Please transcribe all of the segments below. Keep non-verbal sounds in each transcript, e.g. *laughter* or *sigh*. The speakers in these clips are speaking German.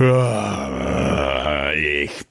Ich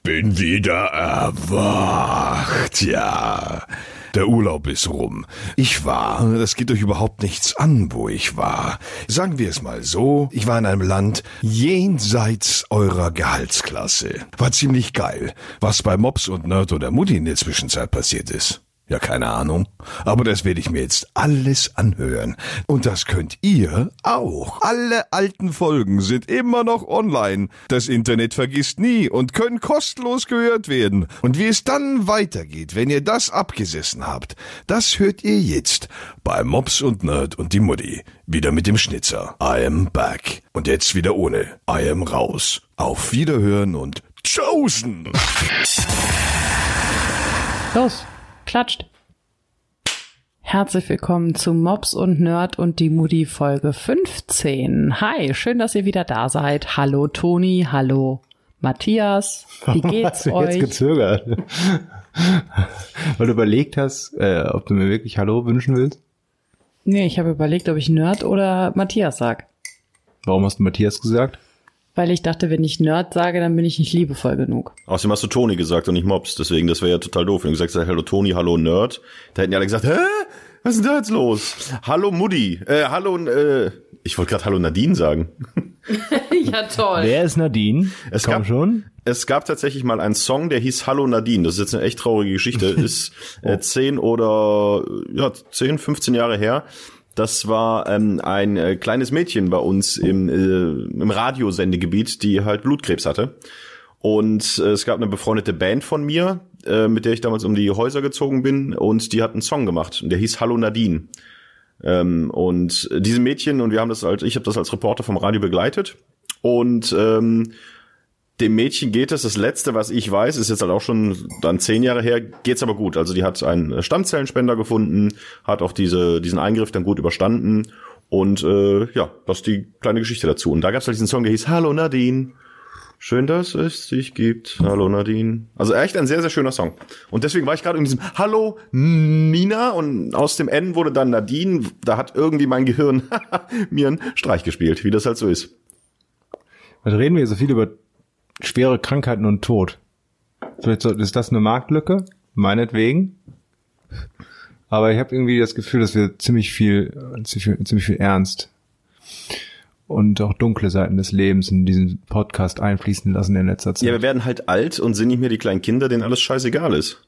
bin wieder erwacht, ja. Der Urlaub ist rum. Ich war, das geht euch überhaupt nichts an, wo ich war. Sagen wir es mal so, ich war in einem Land jenseits eurer Gehaltsklasse. War ziemlich geil, was bei Mops und Nerd oder Mutti in der Zwischenzeit passiert ist. Ja, keine Ahnung. Aber das werde ich mir jetzt alles anhören. Und das könnt ihr auch. Alle alten Folgen sind immer noch online. Das Internet vergisst nie und können kostenlos gehört werden. Und wie es dann weitergeht, wenn ihr das abgesessen habt, das hört ihr jetzt bei Mops und Nerd und die Mutti. Wieder mit dem Schnitzer. I am back. Und jetzt wieder ohne. I am raus. Auf Wiederhören und Chosen! Los, klatscht. Herzlich willkommen zu Mops und Nerd und die Mutti Folge 15. Hi, schön, dass ihr wieder da seid. Hallo Toni, hallo Matthias. Wie Warum *laughs* geht's hast du euch? jetzt gezögert? *laughs* Weil du überlegt hast, äh, ob du mir wirklich Hallo wünschen willst? nee, ich habe überlegt, ob ich Nerd oder Matthias sag. Warum hast du Matthias gesagt? Weil ich dachte, wenn ich Nerd sage, dann bin ich nicht liebevoll genug. Außerdem hast du Toni gesagt und nicht Mops, deswegen, das wäre ja total doof. Wenn du gesagt hast, hallo Toni, hallo Nerd, da hätten ja alle gesagt, hä? Was ist denn da jetzt los? Hallo Mutti, äh, hallo, äh, ich wollte gerade hallo Nadine sagen. *laughs* ja, toll. Wer ist Nadine? Es Komm gab- schon. Es gab tatsächlich mal einen Song, der hieß Hallo Nadine. Das ist jetzt eine echt traurige Geschichte. *laughs* Ist äh, zehn oder ja zehn, 15 Jahre her. Das war ähm, ein äh, kleines Mädchen bei uns im, äh, im Radiosendegebiet, die halt Blutkrebs hatte. Und äh, es gab eine befreundete Band von mir, äh, mit der ich damals um die Häuser gezogen bin, und die hat einen Song gemacht. Und der hieß Hallo Nadine. Ähm, und diese Mädchen, und wir haben das als, ich habe das als Reporter vom Radio begleitet. Und ähm, dem Mädchen geht es, das letzte, was ich weiß, ist jetzt halt auch schon dann zehn Jahre her, geht's aber gut. Also die hat einen Stammzellenspender gefunden, hat auch diese, diesen Eingriff dann gut überstanden. Und äh, ja, das ist die kleine Geschichte dazu. Und da gab's halt diesen Song, der hieß Hallo Nadine. Schön, dass es dich gibt. Hallo Nadine. Also echt ein sehr, sehr schöner Song. Und deswegen war ich gerade in diesem Hallo Nina und aus dem N wurde dann Nadine. Da hat irgendwie mein Gehirn *laughs* mir einen Streich gespielt, wie das halt so ist. Was reden wir so viel über schwere Krankheiten und Tod? Vielleicht so- ist das eine Marktlücke? Meinetwegen. Aber ich habe irgendwie das Gefühl, dass wir ziemlich viel, ziemlich viel, ziemlich viel Ernst und auch dunkle Seiten des Lebens in diesen Podcast einfließen lassen in letzter Zeit. Ja, wir werden halt alt und sind nicht mehr die kleinen Kinder, denen alles scheißegal ist.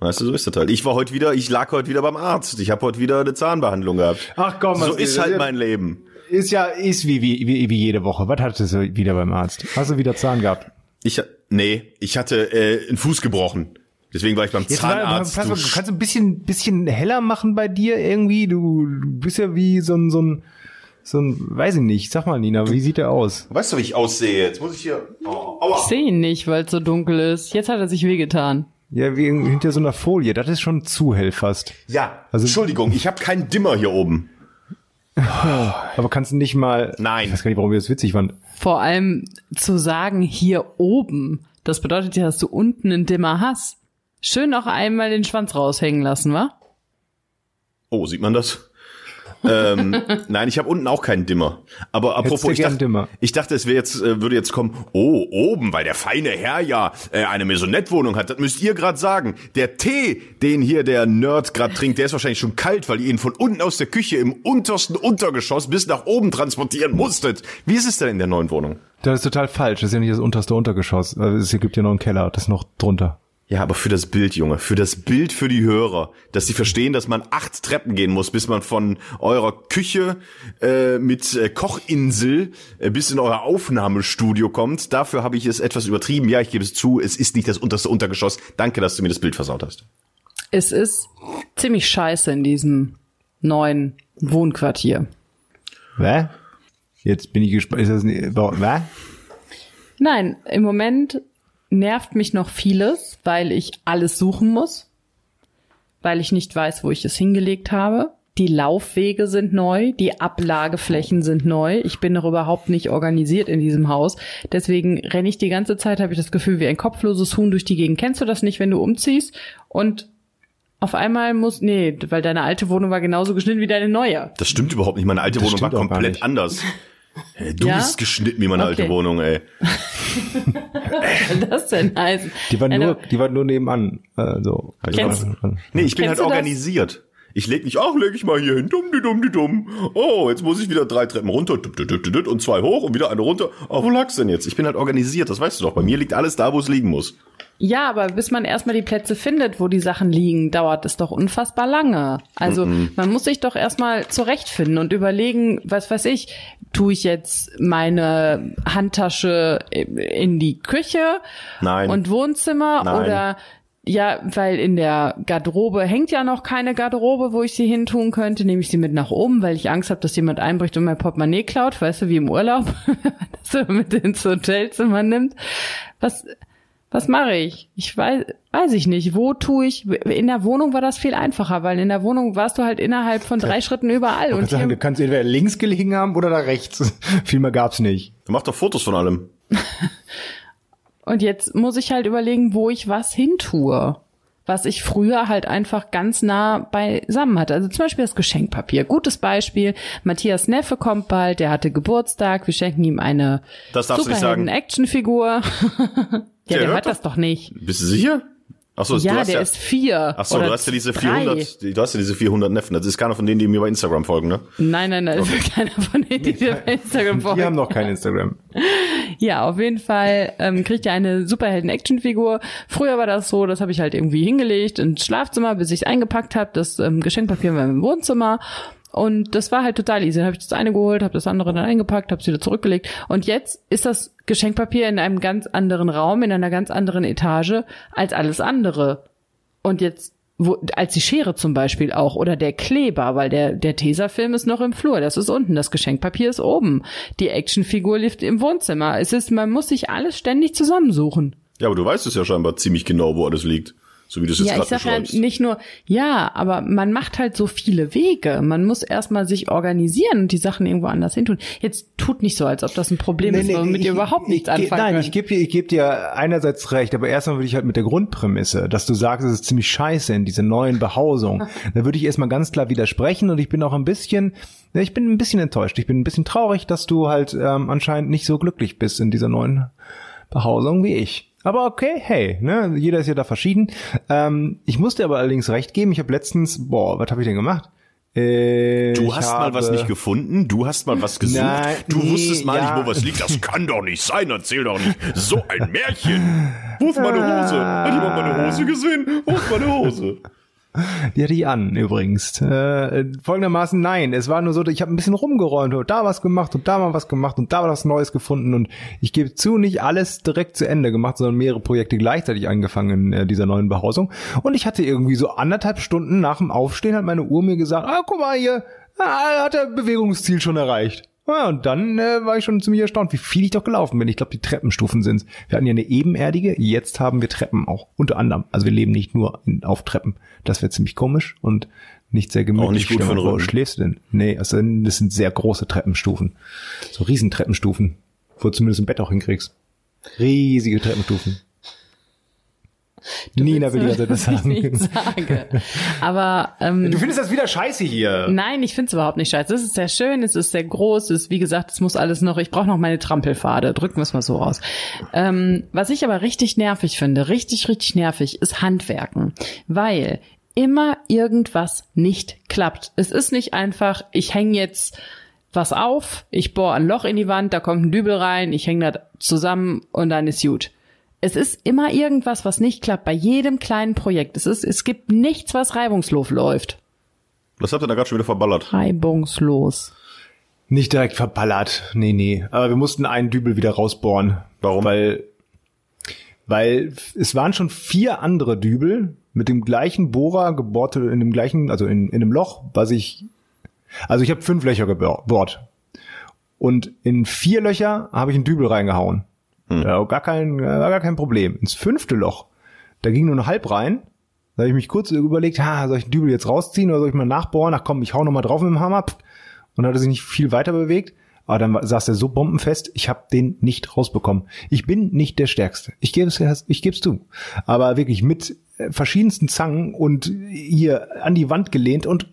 Weißt du, so ist das halt. Ich war heute wieder, ich lag heute wieder beim Arzt. Ich habe heute wieder eine Zahnbehandlung gehabt. Ach komm, so was- ist halt mein Leben. Ist ja, ist wie, wie, wie, wie jede Woche. Was hattest du wieder beim Arzt? Hast du wieder Zahn gehabt? Ich nee, ich hatte äh, einen Fuß gebrochen. Deswegen war ich beim Jetzt mal, Zahnarzt. kannst, Du kannst du ein bisschen, bisschen heller machen bei dir irgendwie? Du, du bist ja wie so ein, so ein, so ein, weiß ich nicht. Sag mal, Nina, wie sieht der aus? weißt du, wie ich aussehe? Jetzt muss ich hier. Oh, aua. Ich sehe ihn nicht, weil es so dunkel ist. Jetzt hat er sich wehgetan. Ja, wie hinter so einer Folie. Das ist schon zu hell fast. Ja, Also- Entschuldigung, ich habe keinen Dimmer hier oben. Aber kannst du nicht mal. Nein. Ich weiß gar nicht, warum wir das witzig fanden. Vor allem zu sagen, hier oben, das bedeutet ja, dass du unten einen Dimmer hast. Schön noch einmal den Schwanz raushängen lassen, wa? Oh, sieht man das? Ähm, nein, ich habe unten auch keinen Dimmer. Aber apropos, ich dachte, Dimmer? ich dachte, es wäre jetzt, äh, würde jetzt kommen, oh, oben, weil der feine Herr ja äh, eine Maisonette-Wohnung hat. Das müsst ihr gerade sagen. Der Tee, den hier der Nerd gerade trinkt, der ist wahrscheinlich schon kalt, weil ihr ihn von unten aus der Küche im untersten Untergeschoss bis nach oben transportieren musstet. Wie ist es denn in der neuen Wohnung? Das ist total falsch. Das ist ja nicht das unterste Untergeschoss. Also Es gibt ja noch einen Keller. Das ist noch drunter. Ja, aber für das Bild, Junge, für das Bild für die Hörer, dass sie verstehen, dass man acht Treppen gehen muss, bis man von eurer Küche äh, mit äh, Kochinsel äh, bis in euer Aufnahmestudio kommt. Dafür habe ich es etwas übertrieben. Ja, ich gebe es zu, es ist nicht das unterste Untergeschoss. Danke, dass du mir das Bild versaut hast. Es ist ziemlich scheiße in diesem neuen Wohnquartier. Was? Jetzt bin ich gespannt. Ist das nicht, was? Nein, im Moment nervt mich noch vieles, weil ich alles suchen muss, weil ich nicht weiß, wo ich es hingelegt habe. Die Laufwege sind neu, die Ablageflächen sind neu. Ich bin noch überhaupt nicht organisiert in diesem Haus. Deswegen renne ich die ganze Zeit, habe ich das Gefühl, wie ein kopfloses Huhn durch die Gegend. Kennst du das nicht, wenn du umziehst und auf einmal muss, nee, weil deine alte Wohnung war genauso geschnitten wie deine neue. Das stimmt überhaupt nicht. Meine alte Das Wohnung war komplett anders. *laughs* Hey, du Ja? bist geschnitten wie meine Okay. alte Wohnung, ey. Was *laughs* soll das denn heißen? Die war nur, die war nur nebenan. äh, so. Kennst- Nee, ich bin Kennst halt organisiert. Ich leg nicht, ach, leg ich mal hier hin, dumm, die dumm, die dumm. Oh, jetzt muss ich wieder drei Treppen runter und zwei hoch und wieder eine runter. Oh, wo lag's denn jetzt? Ich bin halt organisiert, das weißt du doch. Bei mir liegt alles da, wo es liegen muss. Ja, aber bis man erstmal die Plätze findet, wo die Sachen liegen, dauert es doch unfassbar lange. Also man muss sich doch erstmal zurechtfinden und überlegen, was weiß ich, tue ich jetzt meine Handtasche in die Küche Nein. und Wohnzimmer Nein. oder ja, weil in der Garderobe hängt ja noch keine Garderobe, wo ich sie hin tun könnte, nehme ich sie mit nach oben, weil ich Angst habe, dass jemand einbricht und mein Portemonnaie klaut, weißt du, wie im Urlaub, wenn man das so mit ins Hotelzimmer nimmt. Was, was mache ich? Ich weiß, weiß ich nicht. Wo tue ich? In der Wohnung war das viel einfacher, weil in der Wohnung warst du halt innerhalb von drei Schritten überall. Und sagen, du kannst entweder links gelegen haben oder da rechts. *laughs* Viel mehr gab's nicht. Mach doch Fotos von allem. *laughs* und jetzt muss ich halt überlegen, wo ich was hintue. Was ich früher halt einfach ganz nah beisammen hatte. Also zum Beispiel das Geschenkpapier. Gutes Beispiel. Matthias Neffe kommt bald, der hatte Geburtstag. Wir schenken ihm eine Das darfst du nicht sagen. Superhelden-Actionfigur. *laughs* ja, Der der, hört das doch nicht. Bist du sicher? Ach so, du Ja, hast der ja, ist vier. ach so, oder du hast ja diese drei. 400, die- du hast ja diese 400 Neffen. Das ist keiner von denen, die mir bei Instagram folgen, ne? Nein, nein, nein, das ist keiner von denen, die dir bei Instagram Die folgen. haben noch kein Instagram. *laughs* Ja, auf jeden Fall ähm, kriegt er eine Superhelden-Action-Figur. Früher war das so, das habe ich halt irgendwie hingelegt ins Schlafzimmer, bis ich es eingepackt habe. Das ähm, Geschenkpapier war im Wohnzimmer. Und das war halt total easy. Dann habe ich das eine geholt, habe das andere dann eingepackt, habe es wieder zurückgelegt. Und jetzt ist das Geschenkpapier in einem ganz anderen Raum, in einer ganz anderen Etage als alles andere. Und jetzt, wo, als die Schere zum Beispiel auch oder der Kleber, weil der, der Tesafilm ist noch im Flur, das ist unten, das Geschenkpapier ist oben. Die Actionfigur liegt im Wohnzimmer. Es ist, man muss sich alles ständig zusammensuchen. Ja, aber du weißt es ja scheinbar ziemlich genau, wo alles liegt. So wie du es jetzt Ja, ich gerade ja beschreibst. nicht nur, ja, aber man macht halt so viele Wege. Man muss erstmal sich organisieren und die Sachen irgendwo anders hin tun. Jetzt tut nicht so, als ob das ein Problem ist, womit ihr überhaupt nichts ich, anfangen Nein, könnt. ich gebe dir, ich geb dir einerseits recht, aber erstmal würde ich halt mit der Grundprämisse, dass du sagst, es ist ziemlich scheiße in dieser neuen Behausung. *laughs* da würde ich erstmal ganz klar widersprechen und ich bin auch ein bisschen, ja, ich bin ein bisschen enttäuscht. Ich bin ein bisschen traurig, dass du halt ähm, anscheinend nicht so glücklich bist in dieser neuen Behausung wie ich. Aber okay, hey, ne, jeder ist ja da verschieden. Ähm, ich muss dir aber allerdings recht geben, ich habe letztens, boah, was habe ich denn gemacht? Äh, Du hast mal was nicht gefunden, du hast mal was gesucht, Nein, du nee, wusstest mal ja. nicht, wo was liegt. Das kann doch nicht sein, erzähl doch nicht. So ein Märchen. Wo ist meine Hose? Hat jemand meine Hose gesehen? Wo ist meine Hose? Die hatte ich an, übrigens. Äh, folgendermaßen, nein, es war nur so, ich habe ein bisschen rumgeräumt und da was gemacht und da mal was gemacht und da was Neues gefunden und ich gebe zu, nicht alles direkt zu Ende gemacht, sondern mehrere Projekte gleichzeitig angefangen in äh, dieser neuen Behausung. Und ich hatte irgendwie so anderthalb Stunden nach dem Aufstehen hat meine Uhr mir gesagt, ah, guck mal hier, ah, hat er Bewegungsziel schon erreicht. Ja, und dann äh, war ich schon ziemlich erstaunt, wie viel ich doch gelaufen bin. Ich glaube, die Treppenstufen sind's. Wir hatten ja eine ebenerdige, jetzt haben wir Treppen auch. Unter anderem. Also wir leben nicht nur in, auf Treppen. Das wäre ziemlich komisch und nicht sehr gemütlich. Auch nicht gut für. Wo schläfst du denn? Nee, also das sind sehr große Treppenstufen. So Riesentreppenstufen. Wo du zumindest im Bett auch hinkriegst. Riesige Treppenstufen. Nina will du, das ich sagen. nicht sage. *laughs* Aber ähm, Du findest das wieder scheiße hier. Nein, ich finde es überhaupt nicht scheiße. Es ist sehr schön, es ist sehr groß, es ist, wie gesagt, es muss alles noch, ich brauche noch meine Trampelpfade, drücken wir es mal so aus. Ähm, was ich aber richtig nervig finde, richtig, richtig nervig, ist Handwerken. Weil immer irgendwas nicht klappt. Es ist nicht einfach, ich hänge jetzt was auf, ich bohre ein Loch in die Wand, da kommt ein Dübel rein, ich hänge das zusammen und dann ist gut. Es ist immer irgendwas, was nicht klappt, bei jedem kleinen Projekt. Es ist, es gibt nichts, was reibungslos läuft. Was habt ihr da gerade schon wieder verballert? Reibungslos. Nicht direkt verballert. Nee, nee. Aber wir mussten einen Dübel wieder rausbohren. Warum? Weil, weil es waren schon vier andere Dübel mit dem gleichen Bohrer gebohrt, in dem gleichen, also in, in einem Loch, was ich, also ich habe fünf Löcher gebohrt. Und in vier Löcher habe ich einen Dübel reingehauen. Da war gar kein, war gar kein Problem. Ins fünfte Loch, da ging nur eine halb rein. Da habe ich mich kurz überlegt, ha, soll ich den Dübel jetzt rausziehen oder soll ich mal nachbohren? Ach komm, ich hau noch mal drauf mit dem Hammer. Und hat er sich nicht viel weiter bewegt. Aber dann saß er so bombenfest, ich habe den nicht rausbekommen. Ich bin nicht der Stärkste. Ich gebe es ich geb's zu. Aber wirklich mit äh, verschiedensten Zangen und hier an die Wand gelehnt und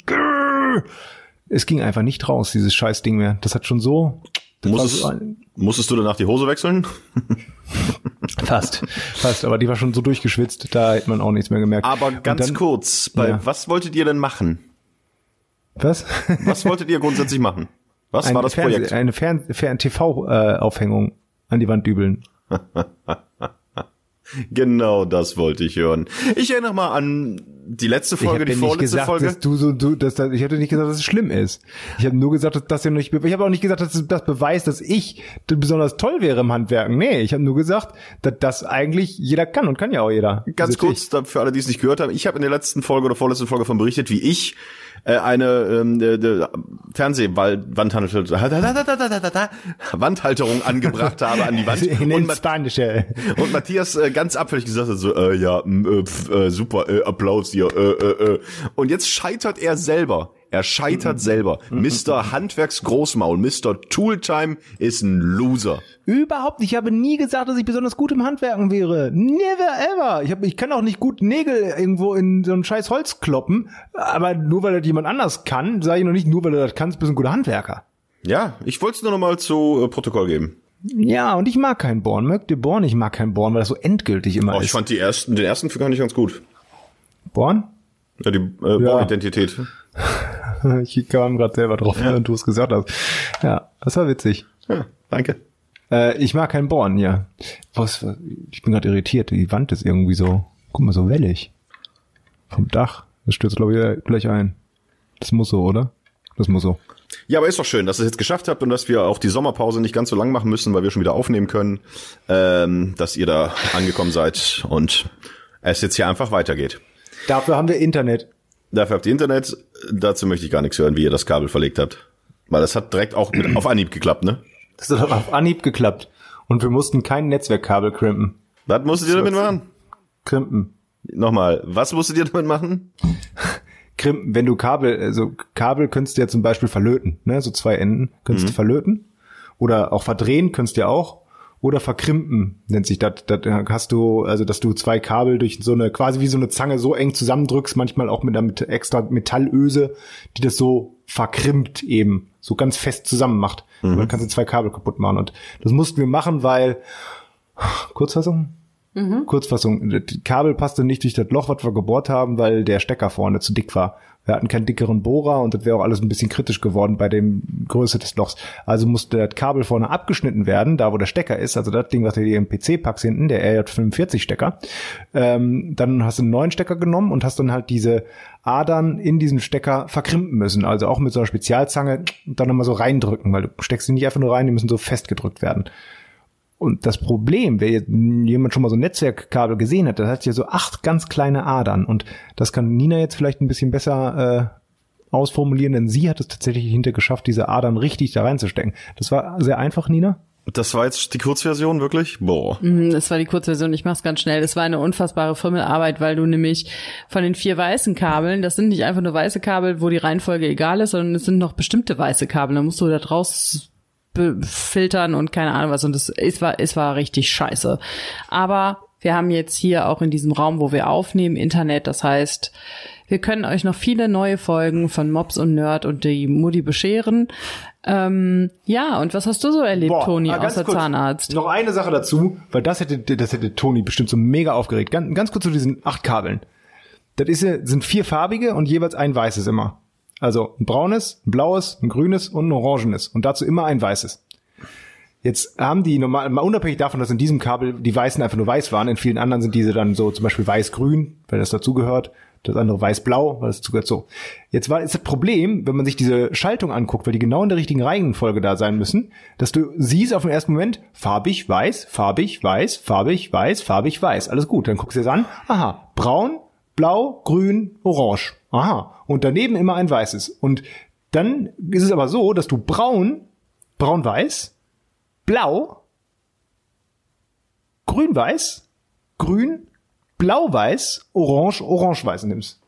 es ging einfach nicht raus, dieses scheiß Ding mehr. Das hat schon so Musstest, musstest du danach die Hose wechseln? *laughs* Fast, fast, aber die war schon so durchgeschwitzt, da hätte man auch nichts mehr gemerkt. Aber ganz dann- kurz, bei Ja. was wolltet ihr denn machen? Was? Was wolltet ihr grundsätzlich machen? Was war das Fernseh- Projekt? Eine Fern Fern TV-Aufhängung an die Wand dübeln. *laughs* Genau das wollte ich hören. Ich erinnere mal an die letzte Ich Folge, habe die vorletzte gesagt, Folge. dass du so, du, dass, dass, ich hätte nicht gesagt, dass es schlimm ist. Ich habe nur gesagt, dass das ja nicht, ich habe auch nicht gesagt, dass das beweist, dass ich besonders toll wäre im Handwerken. Nee, ich habe nur gesagt, dass das eigentlich jeder kann und kann ja auch jeder. Ganz kurz, da- für alle, die es nicht gehört haben, ich habe in der letzten Folge oder vorletzten Folge von berichtet, wie ich äh, eine ähm, äh, Fernsehwandhalterung Wandhalterung angebracht habe an die Wand. *laughs* Ich Und, Ma Spanische. und Matthias äh, ganz abfällig gesagt hat, so, äh, ja, m, äh, pf, äh, super, äh, Applaus hier, äh, äh, äh. Und jetzt scheitert er selber. Er scheitert selber. Mr. *laughs* Handwerksgroßmaul, Mr. Tooltime ist ein Loser. Überhaupt nicht. Ich habe nie gesagt, dass ich besonders gut im Handwerken wäre. Never ever. Ich, hab, ich kann auch nicht gut Nägel irgendwo in so ein scheiß Holz kloppen. Aber nur weil das jemand anders kann, sage ich noch nicht, nur weil du das kannst, bist du ein guter Handwerker. Ja, ich wollte es nur noch mal zu äh, Protokoll geben. Ja, und ich mag keinen Born. Mögt ihr Born? Ich mag keinen Born, weil das so endgültig immer Oh, ich ist. fand die ersten, den ersten fand ich ganz gut. Born? Ja, die äh, Ja. Born-Identität. *laughs* *laughs* Ich kam gerade selber drauf, während du es gesagt hast. Ja, das war witzig. Ja, danke. Äh, ich mag keinen Born, ja. Was, ich bin gerade irritiert. Die Wand ist irgendwie so, guck mal, so wellig. Vom Dach. Das stürzt, glaube ich, gleich ein. Das muss so, oder? Das muss so. Ja, aber ist doch schön, dass ihr es jetzt geschafft habt und dass wir auch die Sommerpause nicht ganz so lang machen müssen, weil wir schon wieder aufnehmen können, ähm, dass ihr da angekommen seid und es jetzt hier einfach weitergeht. Dafür haben wir Internet. Dafür habt ihr Internet. Dazu möchte ich gar nichts hören, wie ihr das Kabel verlegt habt. Weil das hat direkt auch mit auf Anhieb geklappt, ne? Das hat auf Anhieb geklappt. Und wir mussten kein Netzwerkkabel crimpen. Was musstet ihr damit machen? Crimpen. Nochmal, was musstet ihr damit machen? *laughs* Crimpen, wenn du Kabel, also Kabel könntest du ja zum Beispiel verlöten, ne? So zwei Enden könntest du verlöten. Oder auch verdrehen könntest du ja auch. Oder verkrimpen nennt sich das. Das hast du, also dass du zwei Kabel durch so eine, quasi wie so eine Zange so eng zusammendrückst, manchmal auch mit einer mit extra Metallöse, die das so verkrimpt eben, so ganz fest zusammen macht. Und dann kannst du zwei Kabel kaputt machen. Und das mussten wir machen, weil, Kurzfassung? Kurzfassung, das Kabel passte nicht durch das Loch, was wir gebohrt haben, weil der Stecker vorne zu dick war. Wir hatten keinen dickeren Bohrer und das wäre auch alles ein bisschen kritisch geworden bei dem Größe des Lochs. Also musste das Kabel vorne abgeschnitten werden, da wo der Stecker ist, also das Ding, was du hier im PC packst hinten, der RJ45-Stecker. Ähm, dann hast du einen neuen Stecker genommen und hast dann halt diese Adern in diesen Stecker verkrimpen müssen. Also auch mit so einer Spezialzange dann nochmal so reindrücken, weil du steckst die nicht einfach nur rein, die müssen so festgedrückt werden. Und das Problem, wer jetzt jemand schon mal so ein Netzwerkkabel gesehen hat, das hat ja so acht ganz kleine Adern. Und das kann Nina jetzt vielleicht ein bisschen besser äh, ausformulieren, denn sie hat es tatsächlich hinter geschafft, diese Adern richtig da reinzustecken. Das war sehr einfach, Nina. Das war jetzt die Kurzversion, wirklich? Boah. Hm, Das war die Kurzversion, ich mach's ganz schnell. Das war eine unfassbare Fummelarbeit, weil du nämlich von den vier weißen Kabeln, das sind nicht einfach nur weiße Kabel, wo die Reihenfolge egal ist, sondern es sind noch bestimmte weiße Kabel. Da musst du da draus filtern und keine Ahnung was. Und es, es war, es war richtig scheiße. Aber wir haben jetzt hier auch in diesem Raum, wo wir aufnehmen, Internet. Das heißt, wir können euch noch viele neue Folgen von Mobs und Nerd und die Mutti bescheren. Ähm, ja, und was hast du so erlebt, Toni, ah, außer kurz, Zahnarzt? Noch eine Sache dazu, weil das hätte, das hätte Toni bestimmt so mega aufgeregt. Ganz, ganz kurz zu diesen acht Kabeln. Das ist, sind vier farbige und jeweils ein weißes immer. Also ein braunes, ein blaues, ein grünes und ein orangenes. Und dazu immer ein weißes. Jetzt haben die normal, mal unabhängig davon, dass in diesem Kabel die Weißen einfach nur weiß waren, in vielen anderen sind diese dann so zum Beispiel weiß-grün, weil das dazugehört, das andere weiß-blau, weil das dazugehört so. Jetzt war ist das Problem, wenn man sich diese Schaltung anguckt, weil die genau in der richtigen Reihenfolge da sein müssen, dass du siehst auf den ersten Moment farbig, weiß, farbig, weiß, farbig, weiß, farbig, weiß. Alles gut. Dann guckst du dir das an. Aha, braun, blau, grün, orange. Aha. Und daneben immer ein weißes. Und dann ist es aber so, dass du braun, braun-weiß, blau, grün-weiß, grün, blau-weiß, orange, orange-weiß nimmst.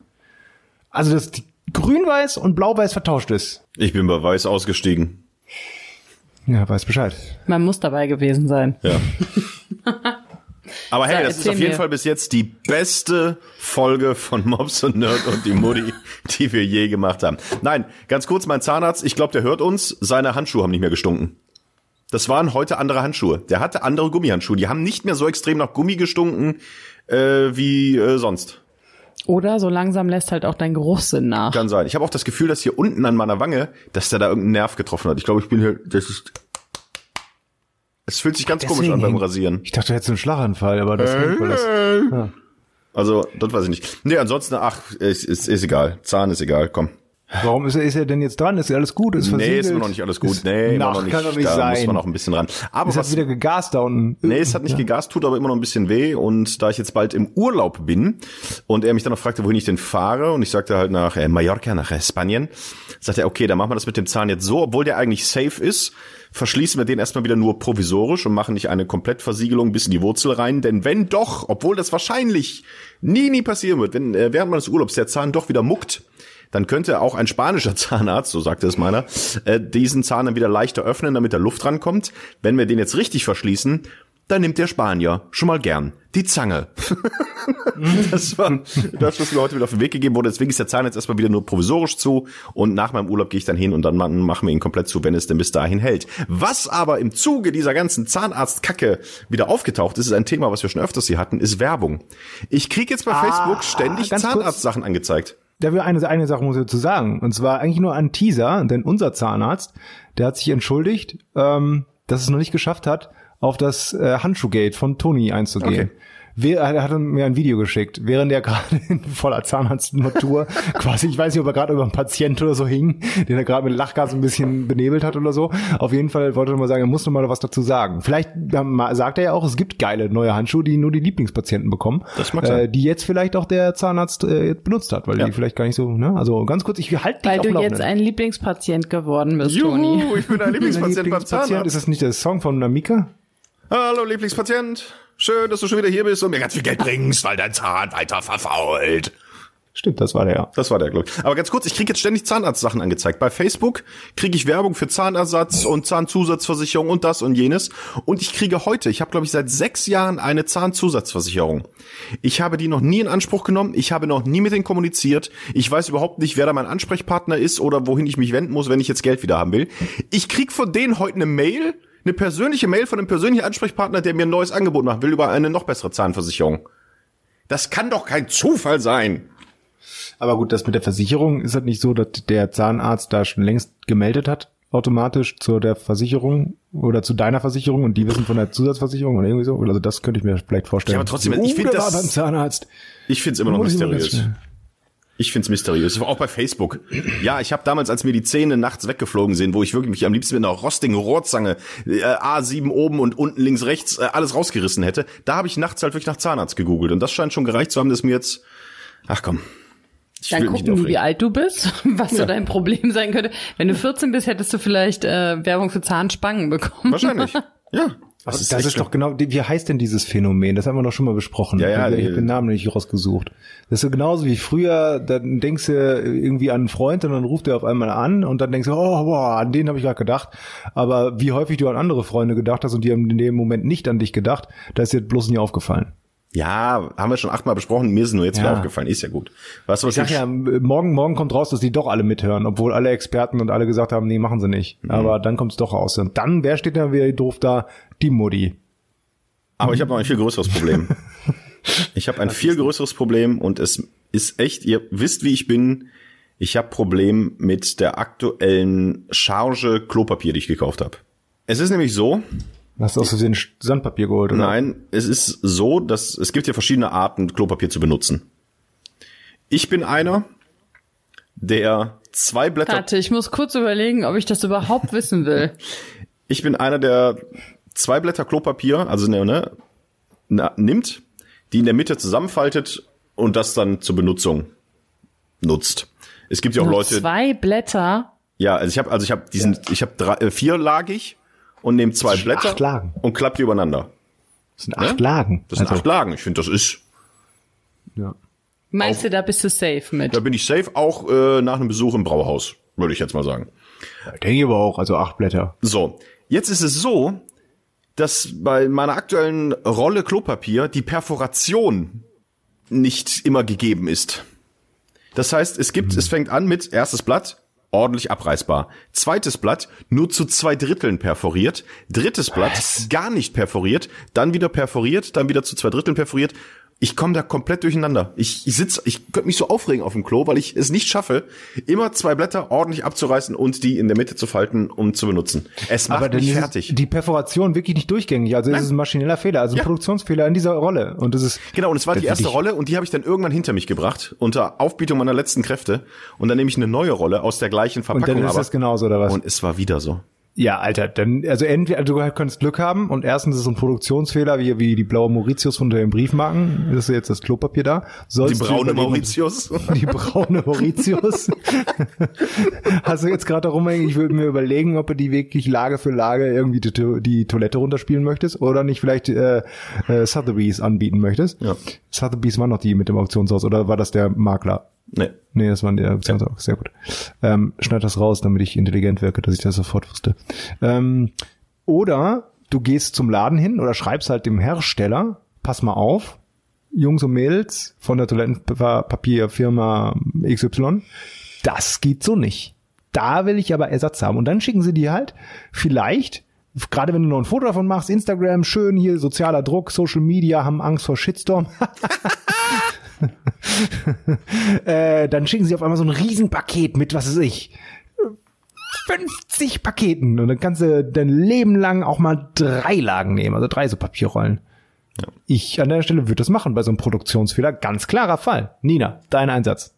Also, dass die grün-weiß und blau-weiß vertauscht ist. Ich bin bei Weiß ausgestiegen. Ja, weiß Bescheid. Man muss dabei gewesen sein. Ja. *laughs* Aber hey, das ist auf jeden mir. Fall bis jetzt die beste Folge von Mobs und Nerd und die Mutti, *laughs* die wir je gemacht haben. Nein, ganz kurz, mein Zahnarzt, ich glaube, der hört uns, seine Handschuhe haben nicht mehr gestunken. Das waren heute andere Handschuhe. Der hatte andere Gummihandschuhe. Die haben nicht mehr so extrem nach Gummi gestunken äh, wie äh, sonst. Oder so langsam lässt halt auch dein Geruchssinn nach. Kann sein. Ich habe auch das Gefühl, dass hier unten an meiner Wange, dass der da irgendeinen Nerv getroffen hat. Ich glaube, ich bin hier. Das ist. Es fühlt sich ganz Deswegen komisch an beim Rasieren. Ich dachte, du hättest einen Schlaganfall, aber das, weil das ja. Also, das weiß ich nicht. Nee, ansonsten, ach, ist, ist, ist egal. Zahn ist egal, komm. Warum ist er, ist er denn jetzt dran? Ist ja alles gut? Ist Nee, versiegelt? ist immer noch nicht alles gut. Ist, Nee, immer noch nicht. kann doch nicht da sein. muss man noch ein bisschen ran. Aber ist was, das wieder gegast da unten? Nee, es hat nicht gegast, tut aber immer noch ein bisschen weh. Und da ich jetzt bald im Urlaub bin und er mich dann noch fragte, wohin ich denn fahre, und ich sagte halt nach äh, Mallorca, nach äh, Spanien, sagte er, okay, dann machen wir das mit dem Zahn jetzt so, obwohl der eigentlich safe ist, verschließen wir den erstmal wieder nur provisorisch und machen nicht eine Komplettversiegelung bis in die Wurzel rein. Denn wenn doch, obwohl das wahrscheinlich nie, nie passieren wird, wenn äh, während meines Urlaubs der Zahn doch wieder muckt, dann könnte auch ein spanischer *laughs* Zahnarzt, so sagte es meiner, äh, diesen Zahn dann wieder leichter öffnen, damit da Luft rankommt. Wenn wir den jetzt richtig verschließen, dann nimmt der Spanier schon mal gern die Zange. *laughs* das war das, was mir heute wieder auf den Weg gegeben wurde. Deswegen ist der Zahn jetzt erstmal wieder nur provisorisch zu und nach meinem Urlaub gehe ich dann hin und dann ma- machen wir ihn komplett zu, wenn es denn bis dahin hält. Was aber im Zuge dieser ganzen Zahnarztkacke wieder aufgetaucht ist, ist ein Thema, was wir schon öfters hier hatten, ist Werbung. Ich krieg jetzt bei Facebook ständig. Zahnarztsachen angezeigt. Da will eine, eine Sache muss ich dazu sagen. Und zwar eigentlich nur ein Teaser, denn unser Zahnarzt, der hat sich entschuldigt, ähm, dass es noch nicht geschafft hat, auf das äh, Handschuhgate von Toni einzugehen. Okay. Wer, er hat mir ein Video geschickt, während er *laughs* gerade in voller Zahnarztnatur *laughs* quasi, ich weiß nicht, ob er gerade über einen Patient oder so hing, den er gerade mit Lachgas ein bisschen benebelt hat oder so. Auf jeden Fall wollte er mal sagen, er muss noch mal was dazu sagen. Vielleicht sagt er ja auch, es gibt geile neue Handschuhe, die nur die Lieblingspatienten bekommen, Das mag sein. äh, die jetzt vielleicht auch der Zahnarzt äh, benutzt hat, weil Ja. die vielleicht gar nicht so, ne? Also ganz kurz, ich halte dich Weil auf du jetzt ein Lieblingspatient geworden bist, Toni. ich bin ein *laughs* Lieblingspatient beim Lieblingspatient, Zahnarzt. ist das nicht der Song von Namika? Hallo Lieblingspatient, schön, dass du schon wieder hier bist und mir ganz viel Geld bringst, weil dein Zahn weiter verfault. Stimmt, das war der ja. Das war der, glaube ich. Aber ganz kurz, ich kriege jetzt ständig Zahnarztsachen angezeigt. Bei Facebook kriege ich Werbung für Zahnersatz und Zahnzusatzversicherung und das und jenes. Und ich kriege heute, ich habe, glaube ich, seit sechs Jahren eine Zahnzusatzversicherung. Ich habe die noch nie in Anspruch genommen. Ich habe noch nie mit denen kommuniziert. Ich weiß überhaupt nicht, wer da mein Ansprechpartner ist oder wohin ich mich wenden muss, wenn ich jetzt Geld wieder haben will. Ich krieg von denen heute eine Mail, eine persönliche Mail von einem persönlichen Ansprechpartner, der mir ein neues Angebot machen will über eine noch bessere Zahnversicherung. Das kann doch kein Zufall sein. Aber gut, das mit der Versicherung ist halt nicht so, dass der Zahnarzt da schon längst gemeldet hat, automatisch zu der Versicherung oder zu deiner Versicherung und die wissen von der Zusatzversicherung oder irgendwie so. Also das könnte ich mir vielleicht vorstellen. Ja, aber trotzdem, oh, ich find der das- beim Zahnarzt. Ich find's immer noch mysteriös. Ich find's mysteriös. Auch bei Facebook. Ja, ich habe damals, als mir die Zähne nachts weggeflogen sind, wo ich wirklich mich am liebsten mit einer rostigen Rohrzange äh, A7 oben und unten links rechts äh, alles rausgerissen hätte, da habe ich nachts halt wirklich nach Zahnarzt gegoogelt. Und das scheint schon gereicht zu haben, dass mir jetzt. Ach komm. Ich Dann gucken wie alt du bist, *laughs* was so dein Problem sein könnte. Wenn du 14 bist, hättest du vielleicht äh, Werbung für Zahnspangen bekommen. Wahrscheinlich. *laughs* Ja. Das ist, echt doch schlimm. genau, wie heißt denn dieses Phänomen? Das haben wir doch schon mal besprochen. Ja, ja, ich habe den Namen nicht rausgesucht. Das ist so genauso wie früher, dann denkst du irgendwie an einen Freund und dann ruft er auf einmal an und dann denkst du, oh, boah, an den habe ich gerade gedacht. Aber wie häufig du an andere Freunde gedacht hast und die haben in dem Moment nicht an dich gedacht, da ist dir bloß nie aufgefallen. Ja, haben wir schon achtmal besprochen. Mir ist nur jetzt wieder Ja. aufgefallen. Ist ja gut. Du, was Ich sag ja, morgen, morgen kommt raus, dass die doch alle mithören, obwohl alle Experten und alle gesagt haben, nee, machen sie nicht. Mhm. Aber dann kommt es doch raus. Und dann, wer steht da wieder doof da? Die Mutti. Aber ich habe noch ein viel größeres Problem. *laughs* Ich habe ein viel größeres Problem und es ist echt, ihr wisst, wie ich bin. Ich habe Problem mit der aktuellen Charge Klopapier, die ich gekauft habe. Es ist nämlich so, Hast du aus Versehen Sandpapier geholt, oder? nein, es ist so, dass es gibt ja verschiedene Arten, Klopapier zu benutzen. Ich bin einer, der zwei Blätter Warte, ich muss kurz überlegen, ob ich das überhaupt wissen will. *laughs* Ich bin einer, der zwei Blätter Klopapier, also ne, ne, na, nimmt, die in der Mitte zusammenfaltet und das dann zur Benutzung nutzt. Es gibt ja auch Nur Leute, Zwei Blätter. ja, also ich habe, also ich habe diesen, ich habe drei, äh, vierlagig und nehme zwei Blätter acht Lagen. und klapp die übereinander. Das sind acht Lagen. Das sind Also, acht Lagen. Ich finde, das ist, Ja. Meinst du, da bist du safe mit? da bin ich safe, auch äh, nach einem Besuch im Brauhaus, würde ich jetzt mal sagen. Denke ich aber auch, also acht Blätter. So, jetzt ist es so, dass bei meiner aktuellen Rolle Klopapier die Perforation nicht immer gegeben ist. Das heißt, es gibt, es fängt an mit erstes Blatt, ordentlich abreißbar. Zweites Blatt nur zu zwei Dritteln perforiert. Drittes Blatt gar nicht perforiert, dann wieder perforiert, dann wieder zu zwei Dritteln perforiert ich komme da komplett durcheinander. Ich, ich sitz, ich könnte mich so aufregen auf dem Klo, weil ich es nicht schaffe, immer zwei Blätter ordentlich abzureißen und die in der Mitte zu falten und zu benutzen. Es macht Aber mich fertig. die Perforation wirklich nicht durchgängig. Also es ist ein maschineller Fehler, also ein Ja. Produktionsfehler in dieser Rolle. Und das ist Genau, und es war die erste Rolle und die habe ich dann irgendwann hinter mich gebracht, unter Aufbietung meiner letzten Kräfte. Und dann nehme ich eine neue Rolle aus der gleichen und Verpackung. dann ist aber, das genauso oder was? und es war wieder so. Ja, Alter, dann, also entweder, du könntest Glück haben und erstens ist es ein Produktionsfehler, wie, wie die blaue Mauritius unter den Briefmarken, das ist jetzt das Klopapier da. Die Sollst du braune Mauritius. *laughs* Die braune Mauritius. Hast du jetzt gerade darum, ich würde mir überlegen, ob du die wirklich Lage für Lage irgendwie die, die Toilette runterspielen möchtest oder nicht vielleicht äh, äh, Sotheby's anbieten möchtest. Ja. Sotheby's war noch die mit dem Auktionshaus oder war das der Makler? Nee. Nee, das waren die Auktionshaus. Sehr gut. Ähm, schneid das raus, damit ich intelligent wirke, dass ich das sofort wusste. Ähm, oder du gehst zum Laden hin oder schreibst halt dem Hersteller, pass mal auf, Jungs und Mädels von der Toilettenpapierfirma XY, das geht so nicht. Da will ich aber Ersatz haben. Und dann schicken sie dir halt vielleicht, gerade wenn du noch ein Foto davon machst, Instagram, schön hier, sozialer Druck, Social Media, haben Angst vor Shitstorm. *laughs* *laughs* *laughs* äh, dann schicken sie auf einmal so ein Riesenpaket mit, was weiß ich, 50 Paketen. Und dann kannst du dein Leben lang auch mal drei Lagen nehmen, also drei so Papierrollen. Ich an der Stelle würde das machen bei so einem Produktionsfehler. Ganz klarer Fall. Nina, dein Einsatz.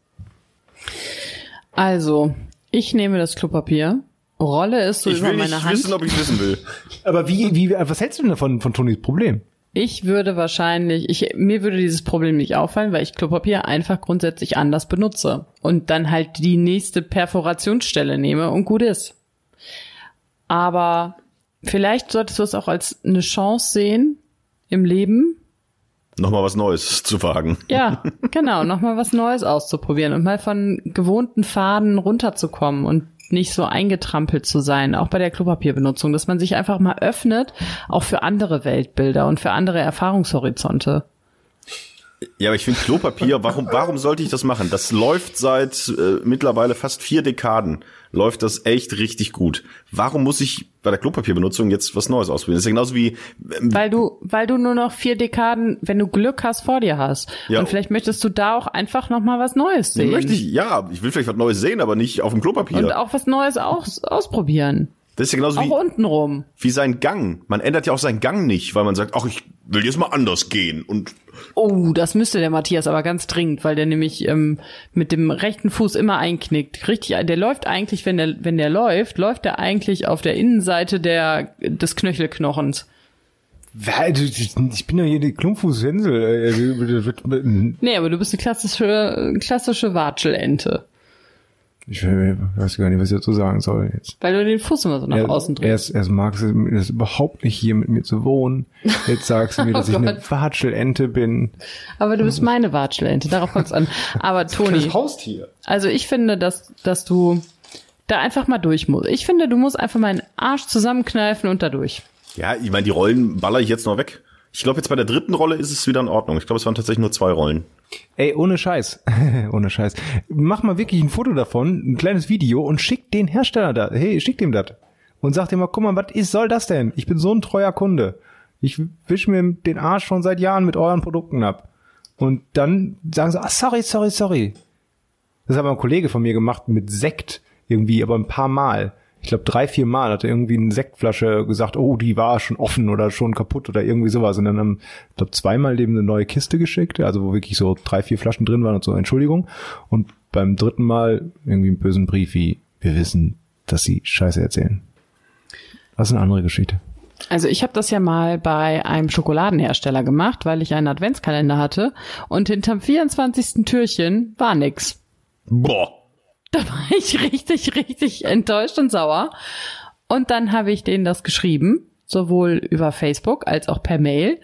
Also, ich nehme das Klopapier, rolle es so Ich über will meine nicht Hand. wissen, ob ich wissen will. Aber wie, wie, was hältst du denn davon, von Tonys Problem? Ich würde wahrscheinlich, ich, mir würde dieses Problem nicht auffallen, weil ich Klopapier einfach grundsätzlich anders benutze und dann halt die nächste Perforationsstelle nehme und gut ist. Aber vielleicht solltest du es auch als eine Chance sehen im Leben. Nochmal was Neues *laughs* zu wagen. Ja, genau, nochmal was Neues auszuprobieren und mal von gewohnten Faden runterzukommen und nicht so eingetrampelt zu sein, auch bei der Klopapierbenutzung, dass man sich einfach mal öffnet, auch für andere Weltbilder und für andere Erfahrungshorizonte. Ja, aber ich finde Klopapier, warum, warum sollte ich das machen? Das läuft seit äh, mittlerweile fast vier Dekaden. Läuft das echt richtig gut. Warum muss ich bei der Klopapierbenutzung jetzt was Neues ausprobieren? Das ist ja genauso wie, ähm, Weil du, weil du nur noch vier Dekaden, wenn du Glück hast, vor dir hast. Ja. Und vielleicht möchtest du da auch einfach noch mal was Neues sehen. möchte ich, ja, ich will vielleicht was Neues sehen, aber nicht auf dem Klopapier. Und auch was Neues aus, ausprobieren. das ist ja genauso Auch wie, untenrum. wie sein Gang. Man ändert ja auch seinen Gang nicht, weil man sagt, ach, ich will jetzt mal anders gehen. Und Oh, das müsste der Matthias aber ganz dringend, weil der nämlich ähm, mit dem rechten Fuß immer einknickt. Richtig, der läuft eigentlich, wenn der, wenn der läuft, läuft er eigentlich auf der Innenseite der, des Knöchelknochens. Ich bin ja hier die Klumpfußhänsel. äh, Nee, aber du bist eine klassische, klassische Watschelente. Ich weiß gar nicht, was ich dazu sagen soll jetzt. Weil du den Fuß immer so nach außen drehst. Erst, erst magst du das überhaupt nicht hier mit mir zu wohnen. Jetzt sagst du mir, *laughs* dass Oh ich eine. Watschelente bin. Aber du bist meine Watschelente, darauf kommt's an. Aber Toni, Haustier. also ich finde, dass, dass du da einfach mal durch musst. Ich finde, du musst einfach mal einen Arsch zusammenkneifen und da durch. ja, ich meine, die Rollen baller ich jetzt noch weg. Ich glaube, jetzt bei der dritten Rolle ist es wieder in Ordnung. Ich glaube, es waren tatsächlich nur zwei Rollen. Ey, ohne Scheiß. *laughs* ohne Scheiß. Mach mal wirklich ein Foto davon, ein kleines Video und schick den Hersteller da. Hey, schick dem das. Und sag dir mal, guck mal, was ist, soll das denn? Ich bin so ein treuer Kunde. Ich wisch mir den Arsch schon seit Jahren mit euren Produkten ab. Und dann sagen sie, ah, sorry, sorry, sorry. Das hat aber ein Kollege von mir gemacht mit Sekt irgendwie, aber ein paar Mal. Ich glaube drei, vier Mal hat er irgendwie eine Sektflasche gesagt, oh, die war schon offen oder schon kaputt oder irgendwie sowas. Und dann haben, ich glaube, zweimal dem eine neue Kiste geschickt, also wo wirklich so drei, vier Flaschen drin waren und so, Entschuldigung. Und beim dritten Mal irgendwie einen bösen Brief wie, wir wissen, dass sie Scheiße erzählen. Das ist eine andere Geschichte. Also ich habe das ja mal bei einem Schokoladenhersteller gemacht, weil ich einen Adventskalender hatte und hinterm 24. Türchen war nix. Boah. *laughs* Da war ich richtig, richtig enttäuscht und sauer. Und dann habe ich denen das geschrieben, sowohl über Facebook als auch per Mail.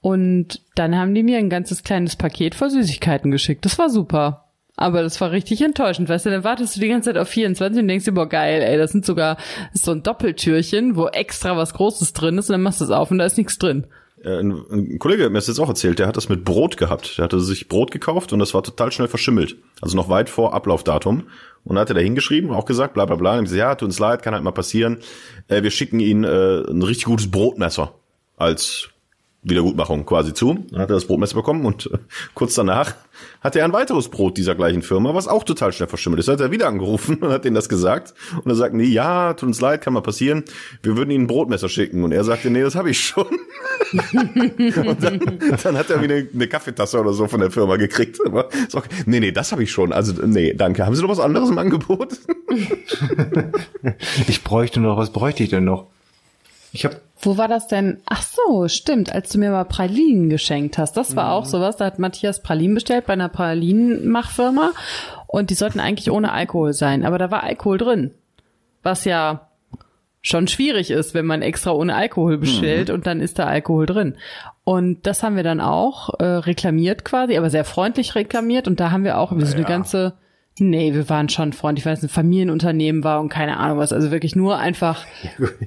Und dann haben die mir ein ganzes kleines Paket voll Süßigkeiten geschickt. Das war super. Aber das war richtig enttäuschend, weißt du, dann wartest du die ganze Zeit auf 24 und denkst dir, boah, geil, ey, das sind sogar, das so ein Doppeltürchen, wo extra was Großes drin ist und dann machst du es auf und da ist nichts drin. Äh, ein, ein Kollege hat mir das jetzt auch erzählt, der hat das mit Brot gehabt. Der hatte sich Brot gekauft und das war total schnell verschimmelt. Also noch weit vor Ablaufdatum. Und dann hat er da hingeschrieben, auch gesagt, bla bla bla. Und gesagt, ja, tut uns leid, kann halt mal passieren. Äh, wir schicken Ihnen äh, ein richtig gutes Brotmesser als Wiedergutmachung quasi zu. Dann hat er das Brotmesser bekommen und äh, kurz danach hat er ein weiteres Brot dieser gleichen Firma, was auch total schnell verschimmelt ist. Da hat er wieder angerufen *laughs* und hat denen das gesagt. Und dann sagten die, ja, tut uns leid, kann mal passieren. Wir würden Ihnen ein Brotmesser schicken. Und er sagte, nee, das habe ich schon. *laughs* und dann, dann hat er wieder eine Kaffeetasse oder so von der Firma gekriegt. Aber okay. Nee, nee, das habe ich schon. Also, nee, danke. Haben Sie noch was anderes im Angebot? *laughs* ich bräuchte noch, was bräuchte ich denn noch? Ich habe wo war das denn? Ach so, stimmt, als du mir mal Pralinen geschenkt hast. Das war mhm. auch sowas. Da hat Matthias Pralinen bestellt bei einer Pralinenmachfirma und die sollten eigentlich ohne Alkohol sein, aber da war Alkohol drin. Was ja schon schwierig ist, wenn man extra ohne Alkohol bestellt mhm. und dann ist da Alkohol drin. Und das haben wir dann auch äh, reklamiert quasi, aber sehr freundlich reklamiert und da haben wir auch so ja. eine ganze Nee, wir waren schon freundlich, weil es ein Familienunternehmen war und keine Ahnung was. Also wirklich nur einfach.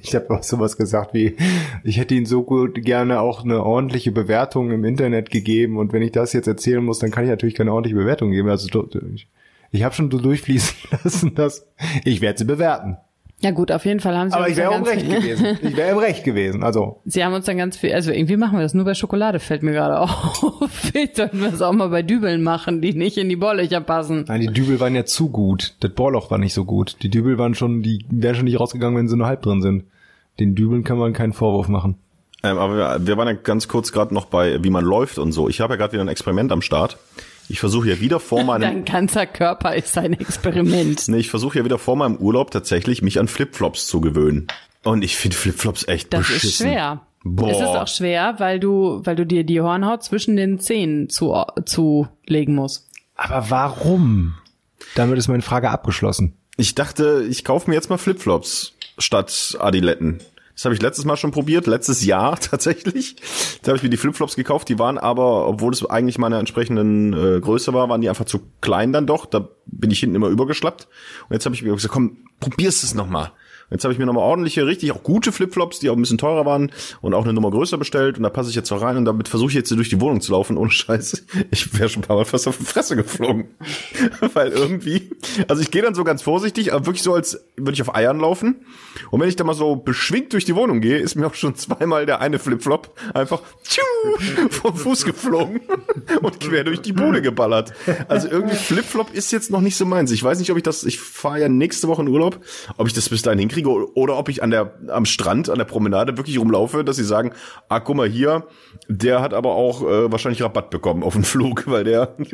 Ich habe auch sowas gesagt wie, ich hätte ihnen so gut gerne auch eine ordentliche Bewertung im Internet gegeben und wenn ich das jetzt erzählen muss, dann kann ich natürlich keine ordentliche Bewertung geben. Also ich, ich habe schon so durchfließen *laughs* lassen, dass ich werde sie bewerten. Ja gut, auf jeden Fall haben sie Aber ich wäre im Recht *laughs* gewesen. Ich wäre im Recht gewesen. Also. Sie haben uns dann ganz viel, also irgendwie machen wir das nur bei Schokolade, fällt mir gerade *laughs* auf. Vielleicht sollten wir es auch mal bei Dübeln machen, die nicht in die Bohrlöcher passen. Nein, die Dübel waren ja zu gut. Das Bohrloch war nicht so gut. Die Dübel waren schon, die wären schon nicht rausgegangen, wenn sie nur halb drin sind. Den Dübeln kann man keinen Vorwurf machen. Ähm, aber wir, wir waren ja ganz kurz gerade noch bei, wie man läuft und so. Ich habe ja gerade wieder ein Experiment am Start. Ich versuche ja wieder vor meinem... Dein ganzer Körper ist ein Experiment. nee, ich versuche ja wieder vor meinem Urlaub tatsächlich mich an Flipflops zu gewöhnen. Und ich finde Flipflops echt das beschissen. Das ist schwer. Boah. Es ist auch schwer, weil du, weil du dir die Hornhaut zwischen den Zähnen zu, zulegen musst. Aber warum? Damit ist meine Frage abgeschlossen. Ich dachte, ich kaufe mir jetzt mal Flipflops statt Adiletten. Das habe ich letztes Mal schon probiert, letztes Jahr *laughs* tatsächlich. Da habe ich mir die Flipflops gekauft, die waren aber, obwohl es eigentlich meiner entsprechenden äh, Größe war, waren die einfach zu klein dann doch. Da bin ich hinten immer übergeschlappt. Und jetzt habe ich mir gesagt, komm, probierst es noch mal. Jetzt habe ich mir nochmal ordentliche, richtig auch gute Flipflops, die auch ein bisschen teurer waren und auch eine Nummer größer bestellt und da passe ich jetzt auch rein und damit versuche ich jetzt durch die Wohnung zu laufen ohne Scheiße. Ich wäre schon ein paar Mal fast auf die Fresse geflogen. *laughs* Weil irgendwie, also ich gehe dann so ganz vorsichtig, aber wirklich so, als würde ich auf Eiern laufen. Und wenn ich da mal so beschwingt durch die Wohnung gehe, ist mir auch schon zweimal der eine Flipflop einfach tschiu, vom Fuß geflogen *laughs* und quer durch die Bude geballert. Also irgendwie Flipflop ist jetzt noch nicht so meins. Ich weiß nicht, ob ich das, ich fahre ja nächste Woche in Urlaub, ob ich das bis dahin hinkriege hinkriege oder ob ich an der, am Strand, an der Promenade wirklich rumlaufe, dass sie sagen, ah, guck mal hier, der hat aber auch äh, wahrscheinlich Rabatt bekommen auf den Flug, weil der *laughs*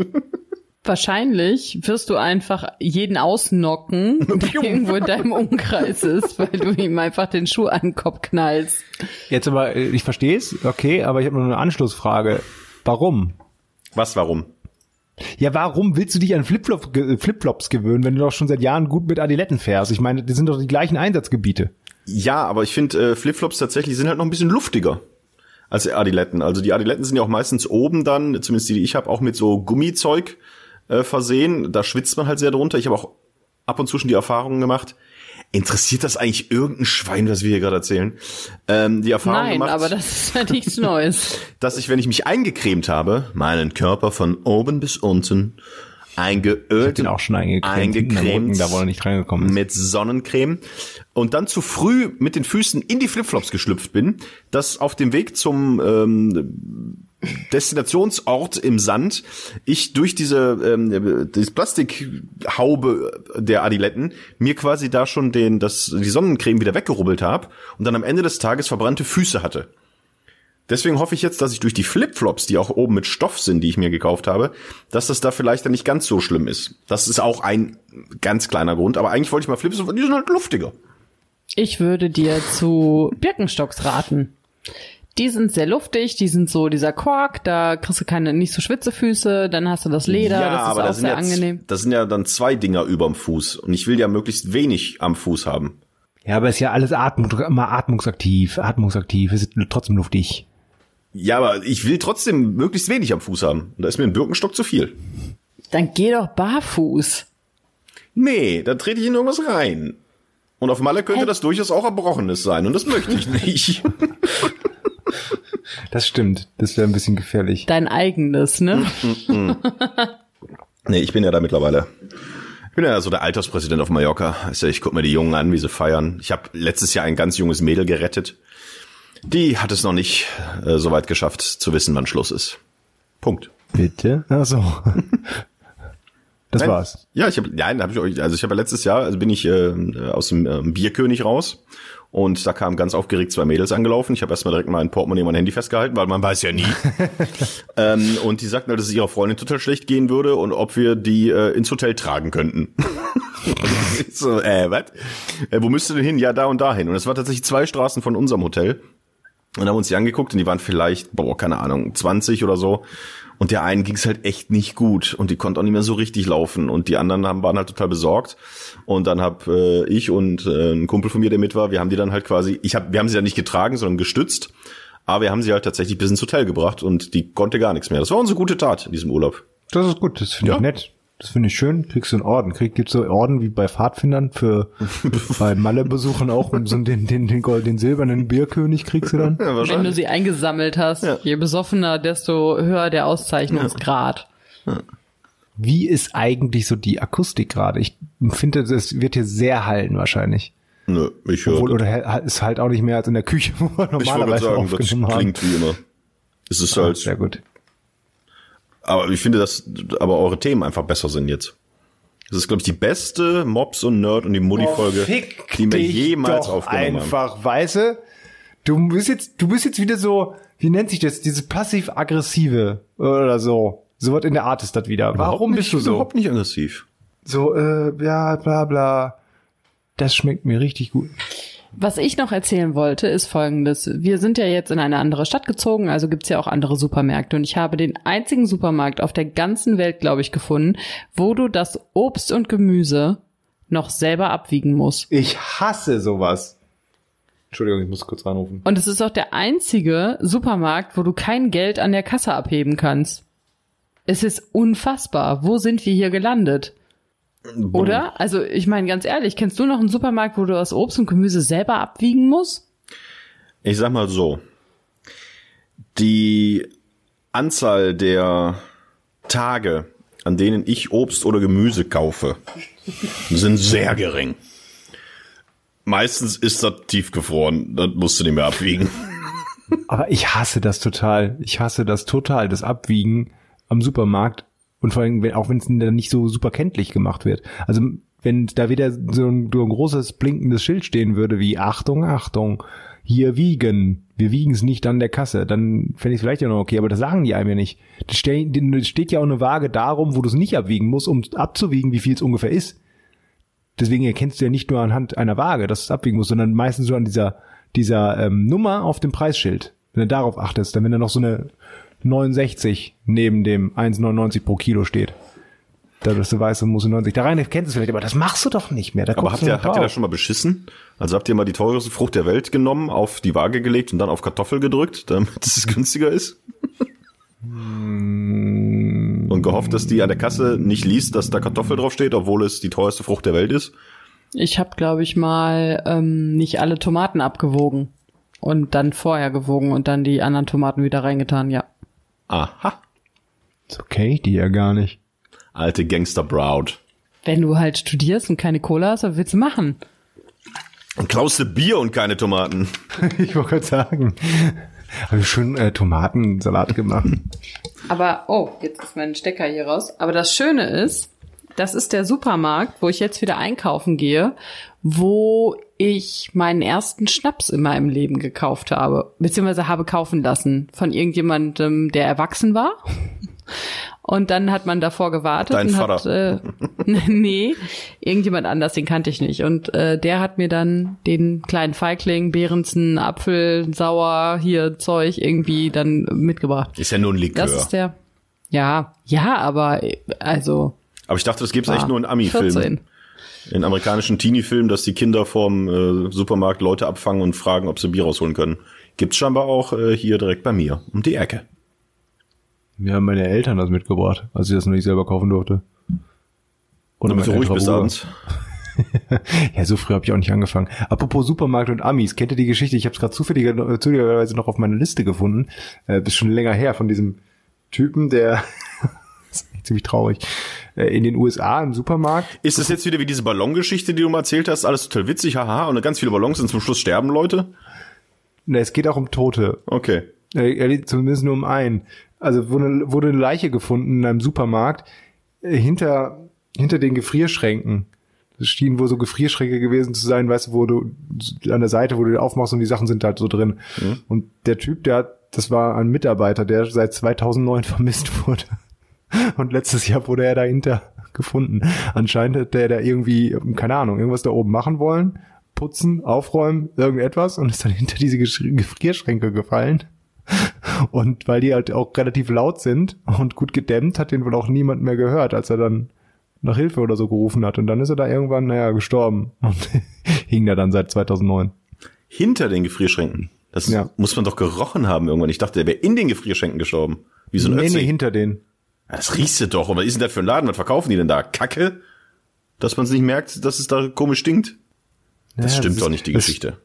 Wahrscheinlich wirst du einfach jeden ausnocken, der *laughs* irgendwo in deinem Umkreis ist, weil du ihm einfach den Schuh an den Kopf knallst. Jetzt aber, äh, ich verstehe es, okay, aber ich habe nur eine Anschlussfrage. Warum? Was, warum? Ja, warum willst du dich an Flipflop, Flipflops gewöhnen, wenn du doch schon seit Jahren gut mit Adiletten fährst? Ich meine, das sind doch die gleichen Einsatzgebiete. Ja, aber ich finde, äh, Flipflops tatsächlich sind halt noch ein bisschen luftiger als Adiletten. Also die Adiletten sind ja auch meistens oben dann, zumindest die, die ich habe, auch mit so Gummizeug äh, versehen. Da schwitzt man halt sehr drunter. Ich habe auch ab und zu schon die Erfahrungen gemacht, Interessiert das eigentlich irgendein Schwein, was wir hier gerade erzählen? Ähm, die Erfahrung Nein, gemacht, aber das ist ja nichts Neues. *laughs* dass ich, wenn ich mich eingecremt habe, meinen Körper von oben bis unten eingeölt ich auch schon eingecremt, eingecremt da wo er nicht reingekommen ist. mit Sonnencreme und dann zu früh mit den Füßen in die Flipflops geschlüpft bin, dass auf dem Weg zum ähm, Destinationsort im Sand ich durch diese ähm, das Plastikhaube der Adiletten mir quasi da schon den das die Sonnencreme wieder weggerubbelt habe und dann am Ende des Tages verbrannte Füße hatte. Deswegen hoffe ich jetzt, dass ich durch die Flipflops, die auch oben mit Stoff sind, die ich mir gekauft habe, dass das da vielleicht dann nicht ganz so schlimm ist. Das ist auch ein ganz kleiner Grund, aber eigentlich wollte ich mal Flips, die sind halt luftiger. Ich würde dir zu Birkenstocks raten. Die sind sehr luftig, die sind so dieser Kork, da kriegst du keine nicht so Schwitzefüße, dann hast du das Leder, ja, das ist aber auch sehr jetzt, angenehm. Das sind ja dann zwei Dinger überm Fuß und ich will ja möglichst wenig am Fuß haben. Ja, aber ist ja alles Atmung, immer atmungsaktiv, atmungsaktiv, ist trotzdem luftig. Ja, aber ich will trotzdem möglichst wenig am Fuß haben. Und da ist mir ein Birkenstock zu viel. Dann geh doch barfuß. Nee, da trete ich in irgendwas rein. Und auf Malle könnte Hä? das durchaus auch Erbrochenes sein. Und das möchte ich *laughs* nicht. *laughs* Das stimmt. Das wäre ein bisschen gefährlich. Dein eigenes, ne? *laughs* Nee, ich bin ja da mittlerweile. Ich bin ja so der Alterspräsident auf Mallorca. Also ich guck mir die Jungen an, wie sie feiern. Ich habe letztes Jahr ein ganz junges Mädel gerettet. Die hat es noch nicht äh, so weit geschafft, zu wissen, wann Schluss ist. Punkt. Bitte? Ach so. *laughs* Das Nein. war's. Ja, ich habe, nein, habe ich euch, also ich habe ja letztes Jahr, also bin ich äh, aus dem ähm, Bierkönig raus und da kamen ganz aufgeregt zwei Mädels angelaufen. Ich habe erstmal direkt mein Portemonnaie und mein Handy festgehalten, weil man weiß ja nie. *laughs* ähm, und die sagten halt, dass es ihrer Freundin total schlecht gehen würde und ob wir die äh, ins Hotel tragen könnten. *laughs* So, äh, was? Äh, wo müsst ihr denn hin? Ja, da und dahin. Und es war tatsächlich zwei Straßen von unserem Hotel. Und haben uns die angeguckt und die waren vielleicht, boah, keine Ahnung, 20 oder so. Und der einen ging's halt echt nicht gut und die konnte auch nicht mehr so richtig laufen und die anderen haben, waren halt total besorgt. Und dann hab äh, ich und äh, ein Kumpel von mir, der mit war, wir haben die dann halt quasi, ich hab, wir haben sie dann nicht getragen, sondern gestützt. Aber wir haben sie halt tatsächlich bis ins Hotel gebracht und die konnte gar nichts mehr. Das war unsere gute Tat in diesem Urlaub. Das ist gut. Das finde Ja. ich nett. Das finde ich schön. Kriegst du einen Orden. Krieg, gibt's so Orden wie bei Pfadfindern für *laughs* bei Malle-Besuchen auch und so den, den, den, Gold, den silbernen Bierkönig kriegst du dann? Ja, Wenn du sie eingesammelt hast, Ja. je besoffener, desto höher der Auszeichnungsgrad. Wie ist eigentlich so die Akustik gerade? Ich finde, es wird hier sehr hallen wahrscheinlich. Nö, ich höre. Obwohl, oder ist halt auch nicht mehr als in der Küche, wo wir Ich normalerweise sagen, das aufgenommen haben. klingt wie immer. Es ist Ah, halt, Sehr gut. Aber ich finde, dass aber eure Themen einfach besser sind jetzt. Das ist, glaube ich, die beste Mops und Nerd und die Mutti-Folge, die mir jemals aufgenommen haben. einfach, weiße. Du bist jetzt, du bist jetzt wieder so, wie nennt sich das, diese passiv-aggressive oder so. So was in der Art ist das wieder. Warum Überhaupt bist du nicht, so? Überhaupt nicht aggressiv. So, äh, ja, bla, bla. Das schmeckt mir richtig gut. Was ich noch erzählen wollte, ist folgendes. Wir sind ja jetzt in eine andere Stadt gezogen, also gibt's ja auch andere Supermärkte. Und ich habe den einzigen Supermarkt auf der ganzen Welt, glaube ich, gefunden, wo du das Obst und Gemüse noch selber abwiegen musst. Ich hasse sowas. Entschuldigung, ich muss kurz reinrufen. Und es ist auch der einzige Supermarkt, wo du kein Geld an der Kasse abheben kannst. Es ist unfassbar. Wo sind wir hier gelandet? Oder? Also, ich meine, ganz ehrlich, kennst du noch einen Supermarkt, wo du das Obst und Gemüse selber abwiegen musst? Ich sag mal so. Die Anzahl der Tage, an denen ich Obst oder Gemüse kaufe, sind sehr gering. Meistens ist das tiefgefroren, das musst du nicht mehr abwiegen. Aber ich hasse das total. Ich hasse das total, das Abwiegen am Supermarkt. Und vor allem, wenn, auch wenn es dann nicht so super kenntlich gemacht wird. Also wenn da wieder so ein, so ein großes blinkendes Schild stehen würde wie Achtung, Achtung, hier wiegen. Wir wiegen es nicht an der Kasse. Dann fände ich es vielleicht ja noch okay, aber das sagen die einem ja nicht. Das steht ja auch eine Waage darum, wo du es nicht abwiegen musst, um abzuwiegen, wie viel es ungefähr ist. Deswegen erkennst du ja nicht nur anhand einer Waage, dass es abwiegen musst, sondern meistens so an dieser, dieser ähm, Nummer auf dem Preisschild. Wenn du darauf achtest, dann wenn da noch so eine 69 neben dem 1,99 pro Kilo steht. Da dass du weißt, du musst 90. Da rein erkennst du es vielleicht, aber das machst du doch nicht mehr. Da Aber habt ihr, habt ihr da drauf. schon mal beschissen? Also habt ihr mal die teuerste Frucht der Welt genommen, auf die Waage gelegt und dann auf Kartoffel gedrückt, damit *laughs* es günstiger ist? Und gehofft, dass die an der Kasse nicht liest, dass da Kartoffel draufsteht, obwohl es die teuerste Frucht der Welt ist? Ich habe, glaube ich, mal ähm, nicht alle Tomaten abgewogen und dann vorher gewogen und dann die anderen Tomaten wieder reingetan, ja. Aha. So kenn ich die ja gar nicht. Alte Gangster-Braut. Wenn du halt studierst und keine Cola hast, was willst du machen? Und klaust du Bier und keine Tomaten. *laughs* ich wollte gerade sagen. *laughs* Habe ich schön äh, Tomatensalat gemacht. Aber, oh, jetzt ist mein Stecker hier raus. Aber das Schöne ist, das ist der Supermarkt, wo ich jetzt wieder einkaufen gehe, wo ich meinen ersten Schnaps in meinem Leben gekauft habe, beziehungsweise habe kaufen lassen von irgendjemandem, der erwachsen war. Und dann hat man davor gewartet Dein und Vater. hat äh, *laughs* nee, irgendjemand anders, den kannte ich nicht. Und äh, der hat mir dann den kleinen Feigling, Behrensen, Apfel, Sauer, hier Zeug irgendwie dann mitgebracht. Ist ja nur ein Likör. Das ist der. Ja, ja, aber äh, also. Aber ich dachte, das gibt's echt war nur in Ami-Filmen. 14. In amerikanischen Teenie-Filmen, dass die Kinder vorm äh, Supermarkt Leute abfangen und fragen, ob sie Bier rausholen können. Gibt's scheinbar auch äh, hier direkt bei mir, um die Ecke. Mir haben meine Eltern das mitgebracht, als ich das noch nicht selber kaufen durfte. Oder Damit du ruhig Bruder. abends. *laughs* ja, so früh habe ich auch nicht angefangen. Apropos Supermarkt und Amis, kennt ihr die Geschichte? Ich habe es gerade zufälliger, zufälligerweise noch auf meiner Liste gefunden. Äh, ist schon länger her von diesem Typen, der *laughs* ist ziemlich traurig. Äh, in den USA im Supermarkt. Ist das jetzt wieder wie diese Ballongeschichte, die du mal erzählt hast? Alles total witzig, haha, und ganz viele Ballons und zum Schluss sterben Leute? Ne, es geht auch um Tote. Okay. Äh, zumindest nur um einen. Also wurde, wurde eine Leiche gefunden in einem Supermarkt äh, hinter, hinter den Gefrierschränken. Es schienen wohl so Gefrierschränke gewesen zu sein, weißt du, wo du an der Seite, wo du aufmachst und die Sachen sind halt so drin. Mhm. Und der Typ, der hat, das war ein Mitarbeiter, der seit 2009 *laughs* vermisst wurde. Und letztes Jahr wurde er dahinter gefunden. Anscheinend hat der da irgendwie, keine Ahnung, irgendwas da oben machen wollen, putzen, aufräumen, irgendetwas und ist dann hinter diese Gefrierschränke gefallen. Und weil die halt auch relativ laut sind und gut gedämmt, hat den wohl auch niemand mehr gehört, als er dann nach Hilfe oder so gerufen hat. Und dann ist er da irgendwann, naja, gestorben und *laughs* hing da dann seit 2009. Hinter den Gefrierschränken? Das ja. muss man doch gerochen haben irgendwann. Ich dachte, der wäre in den Gefrierschränken gestorben. Wie so ein Nee, Ötzi. nee, hinter den. Ja, das riechst du doch. Und was ist denn das für ein Laden? Was verkaufen die denn da? Kacke? Dass man es nicht merkt, dass es da komisch stinkt? Das ja, stimmt das doch nicht, die Geschichte.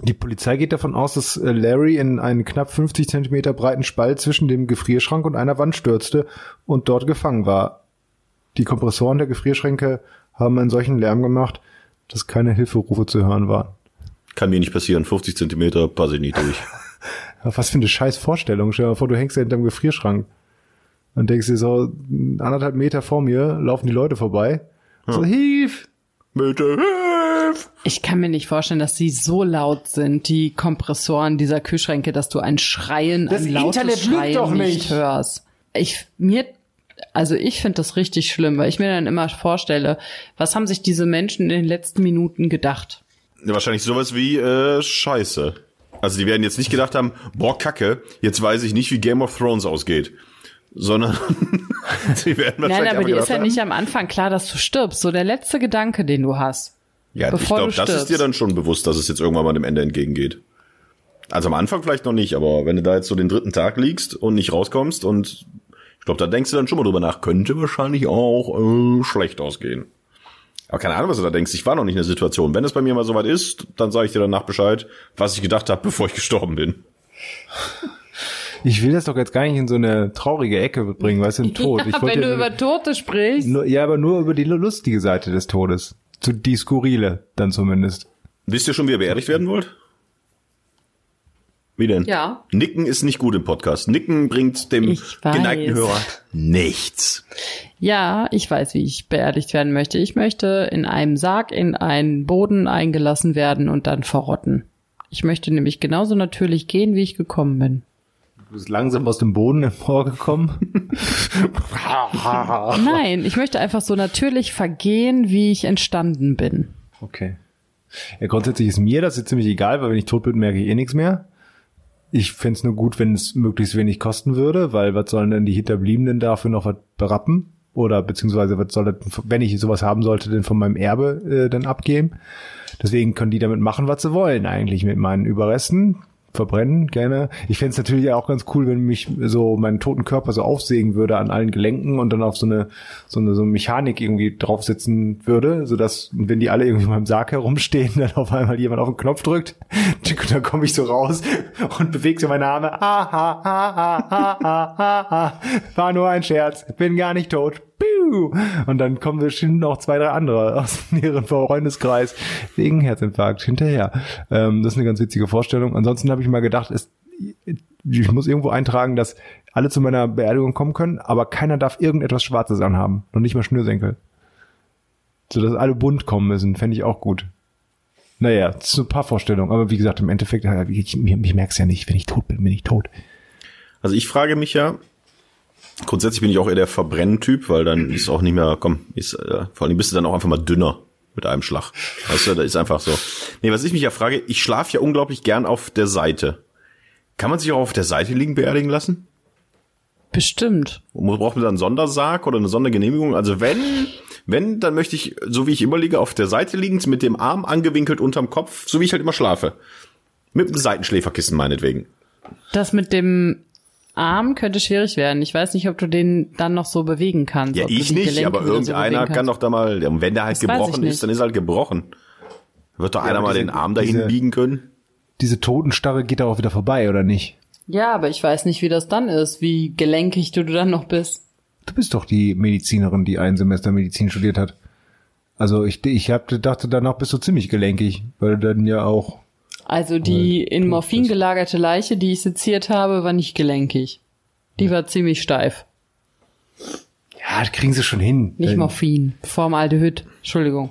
Die Polizei geht davon aus, dass äh, Larry in einen knapp 50 Zentimeter breiten Spalt zwischen dem Gefrierschrank und einer Wand stürzte und dort gefangen war. Die Kompressoren der Gefrierschränke haben einen solchen Lärm gemacht, dass keine Hilferufe zu hören waren. Kann mir nicht passieren. 50 Zentimeter passe ich nicht durch. *laughs* Was für eine scheiß Vorstellung. Stell dir mal vor, du hängst ja hinterm Gefrierschrank. Und denkst dir so, anderthalb Meter vor mir laufen die Leute vorbei. Ja. So, hilf! Bitte hilf! Ich kann mir nicht vorstellen, dass sie so laut sind, die Kompressoren dieser Kühlschränke, dass du ein Schreien, das ein lautes Internet Schreien doch nicht. nicht hörst. Ich, mir, also ich finde das richtig schlimm, weil ich mir dann immer vorstelle, was haben sich diese Menschen in den letzten Minuten gedacht? Ja, wahrscheinlich sowas wie, äh, Scheiße. Also die werden jetzt nicht gedacht haben, boah, Kacke, jetzt weiß ich nicht, wie Game of Thrones ausgeht sondern *laughs* sie werden wahrscheinlich Nein, aber dir ist ja nicht am Anfang klar, dass du stirbst. So der letzte Gedanke, den du hast. Ja, ich glaube, das ist dir dann schon bewusst, dass es jetzt irgendwann mal dem Ende entgegengeht. Also am Anfang vielleicht noch nicht, aber wenn du da jetzt so den dritten Tag liegst und nicht rauskommst und ich glaube, da denkst du dann schon mal drüber nach, könnte wahrscheinlich auch äh, schlecht ausgehen. Aber keine Ahnung, was du da denkst. Ich war noch nicht in der Situation. Wenn es bei mir mal soweit ist, dann sage ich dir danach Bescheid, was ich gedacht habe, bevor ich gestorben bin. Ich will das doch jetzt gar nicht in so eine traurige Ecke bringen, weißt du, ein Tod. Ja, wenn du über Tote sprichst. Nur, ja, aber nur über die lustige Seite des Todes. Zu die skurrile, dann zumindest. Wisst ihr schon, wie ihr beerdigt werden wollt? Wie denn? Ja. Nicken ist nicht gut im Podcast. Nicken bringt dem geneigten Hörer nichts. Ja, ich weiß, wie ich beerdigt werden möchte. Ich möchte in einem Sarg in einen Boden eingelassen werden und dann verrotten. Ich möchte nämlich genauso natürlich gehen, wie ich gekommen bin. Du bist langsam aus dem Boden hervorgekommen. *laughs* Nein, ich möchte einfach so natürlich vergehen, wie ich entstanden bin. Okay. Ja, grundsätzlich ist mir das jetzt ziemlich egal, weil wenn ich tot bin, merke ich eh nichts mehr. Ich fände es nur gut, wenn es möglichst wenig kosten würde, weil was sollen denn die Hinterbliebenen dafür noch was berappen? Oder beziehungsweise was soll das, wenn ich sowas haben sollte, denn von meinem Erbe äh, dann abgeben? Deswegen können die damit machen, was sie wollen eigentlich mit meinen Überresten verbrennen, gerne. Ich fände es natürlich auch ganz cool, wenn mich so meinen toten Körper so aufsägen würde an allen Gelenken und dann auf so eine so eine, so eine Mechanik irgendwie draufsetzen würde, so dass wenn die alle irgendwie in meinem Sarg herumstehen, *laughs* dann auf einmal jemand auf den Knopf drückt, *laughs* dann komme ich so raus und bewege so meine Arme. Ha, ha, ha, ha, ha, ha, ha. War nur ein Scherz, bin gar nicht tot. Und dann kommen bestimmt noch zwei, drei andere aus ihrem Freundeskreis wegen Herzinfarkt hinterher. Ähm, das ist eine ganz witzige Vorstellung. Ansonsten habe ich mal gedacht, es, ich muss irgendwo eintragen, dass alle zu meiner Beerdigung kommen können, aber keiner darf irgendetwas Schwarzes anhaben. Und nicht mal Schnürsenkel. So dass alle bunt kommen müssen, fände ich auch gut. Naja, das ist ein paar Vorstellungen. Aber wie gesagt, im Endeffekt, ich, ich, ich merke es ja nicht. Wenn ich tot bin, bin ich tot. Also ich frage mich ja, Grundsätzlich bin ich auch eher der Verbrennen-Typ, weil dann ist auch nicht mehr, komm, ist, äh, vor allem bist du dann auch einfach mal dünner mit einem Schlag. Weißt du, da ist einfach so. Nee, was ich mich ja frage, ich schlafe ja unglaublich gern auf der Seite. Kann man sich auch auf der Seite liegen beerdigen lassen? Bestimmt. Braucht man da einen Sondersarg oder eine Sondergenehmigung? Also wenn, wenn, dann möchte ich, so wie ich immer liege, auf der Seite liegend, mit dem Arm angewinkelt unterm Kopf, so wie ich halt immer schlafe. Mit einem Seitenschläferkissen meinetwegen. Das mit dem Arm könnte schwierig werden. Ich weiß nicht, ob du den dann noch so bewegen kannst. Ja, ob du ich die nicht, Gelenke aber so irgendeiner bewegen kann doch da mal, und wenn der halt Das gebrochen ist, dann ist er halt gebrochen. Wird doch einer aber mal diese- den Arm dahin diese- biegen können? Diese Totenstarre geht auch wieder vorbei, oder nicht? Ja, aber ich weiß nicht, wie das dann ist, wie gelenkig du dann noch bist. Du bist doch die Medizinerin, die ein Semester Medizin studiert hat. Also ich, ich hab, dachte, danach bist du ziemlich gelenkig, weil du dann ja auch. Also die in Morphin gelagerte Leiche, die ich seziert habe, war nicht gelenkig. Die war ziemlich steif. Ja, das kriegen sie schon hin. Nicht Wenn Morphin, Formaldehyd. Entschuldigung.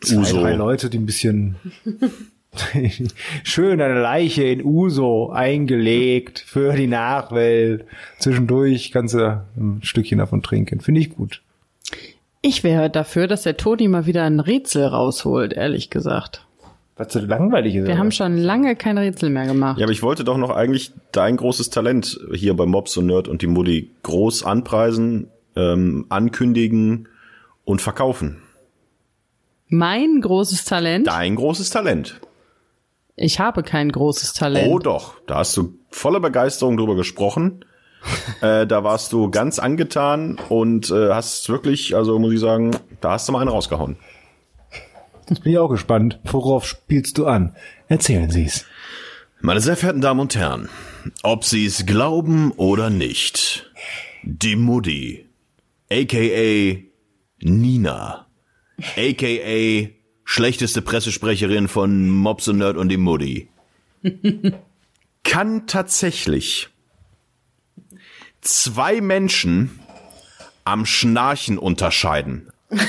Zwei, Uso. drei Leute, die ein bisschen *laughs* schön eine Leiche in Uso eingelegt für die Nachwelt. Zwischendurch kannst du ein Stückchen davon trinken. Finde ich gut. Ich wäre dafür, dass der Toni mal wieder ein Rätsel rausholt, ehrlich gesagt. Was so langweilig ist. Wir haben schon lange kein Rätsel mehr gemacht. Ja, aber ich wollte doch noch eigentlich dein großes Talent hier bei Mobs und Nerd und die Mutti groß anpreisen, ähm, ankündigen und verkaufen. Mein großes Talent? Dein großes Talent. Ich habe kein großes Talent. Oh doch, da hast du voller Begeisterung drüber gesprochen. *laughs* äh, da warst du ganz angetan und äh, hast wirklich, also muss ich sagen, da hast du mal einen rausgehauen. Jetzt bin ich auch gespannt. Worauf spielst du an? Erzählen Sie's. Meine sehr verehrten Damen und Herren, ob Sie es glauben oder nicht, die Mutti, aka Nina, aka schlechteste Pressesprecherin von Mobs und Nerd und die Mutti, *laughs* kann tatsächlich zwei Menschen am Schnarchen unterscheiden. *laughs*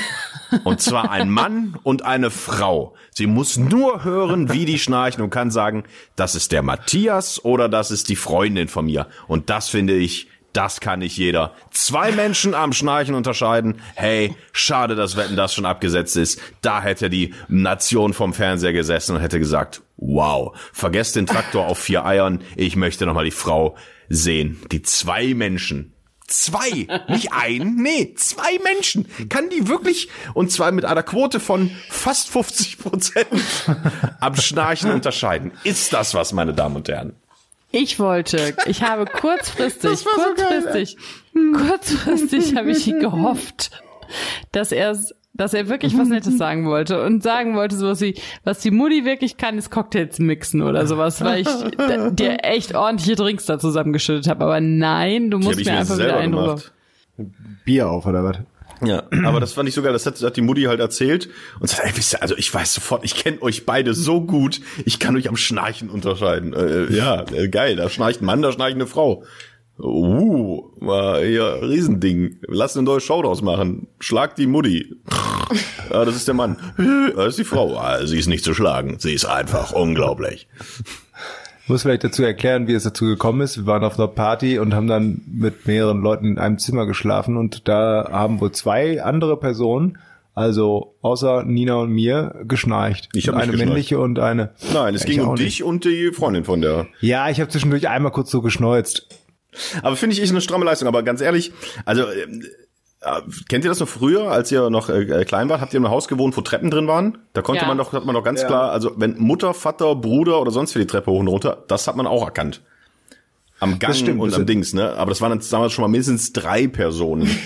Und zwar ein Mann und eine Frau. Sie muss nur hören, wie die schnarchen und kann sagen, das ist der Matthias oder das ist die Freundin von mir. Und das finde ich, das kann nicht jeder. Zwei Menschen am Schnarchen unterscheiden. Hey, schade, dass Wetten das schon abgesetzt ist. Da hätte die Nation vom Fernseher gesessen und hätte gesagt, wow, vergesst den Traktor auf vier Eiern. Ich möchte nochmal die Frau sehen. Die zwei Menschen Zwei, nicht ein, nee, zwei Menschen. Kann die wirklich, und zwar mit einer Quote von fast 50 Prozent am Schnarchen unterscheiden. Ist das was, meine Damen und Herren? Ich wollte, ich habe kurzfristig, kurzfristig, kurzfristig habe ich gehofft, dass er dass er wirklich was Nettes *laughs* sagen wollte und sagen wollte sowas wie, was die Mutti wirklich kann, ist Cocktails mixen oder sowas, weil ich dir echt ordentliche Drinks da zusammengeschüttet habe. Aber nein, du musst mir mir einfach wieder selber einen gemacht. Bier auf, oder was? Ja, aber das fand ich sogar, das hat, hat die Mutti halt erzählt und sagt, ey, wisst ihr, also ich weiß sofort, ich kenne euch beide so gut, ich kann euch am Schnarchen unterscheiden. Äh, ja, äh, geil, da schnarcht ein Mann, da schnarcht eine Frau. Uh, war hier Riesending. Lass eine neue Show draus machen. Schlag die Mutti. Ja, das ist der Mann. *laughs* Das ist die Frau. Ah, sie ist nicht zu schlagen. Sie ist einfach unglaublich. Ich muss vielleicht dazu erklären, wie es dazu gekommen ist. Wir waren auf einer Party und haben dann mit mehreren Leuten in einem Zimmer geschlafen und da haben wohl zwei andere Personen, also außer Nina und mir, geschnarcht. Ich hab nicht eine geschnarcht. männliche und eine. Nein, es Ja, ging um dich und die Freundin von der. Ja, ich habe zwischendurch einmal kurz so geschneuzt. Aber finde ich, ist eine stramme Leistung. Aber ganz ehrlich, also ähm, äh, kennt ihr das noch früher, als ihr noch äh, klein wart? Habt ihr in einem Haus gewohnt, wo Treppen drin waren? Da konnte Ja. man doch, hat man doch ganz klar, also wenn Mutter, Vater, Bruder oder sonst wie die Treppe hoch und runter, das hat man auch erkannt. Am Gang stimmt, und am Dings, ne? Aber das waren dann damals schon mal mindestens drei Personen. *laughs*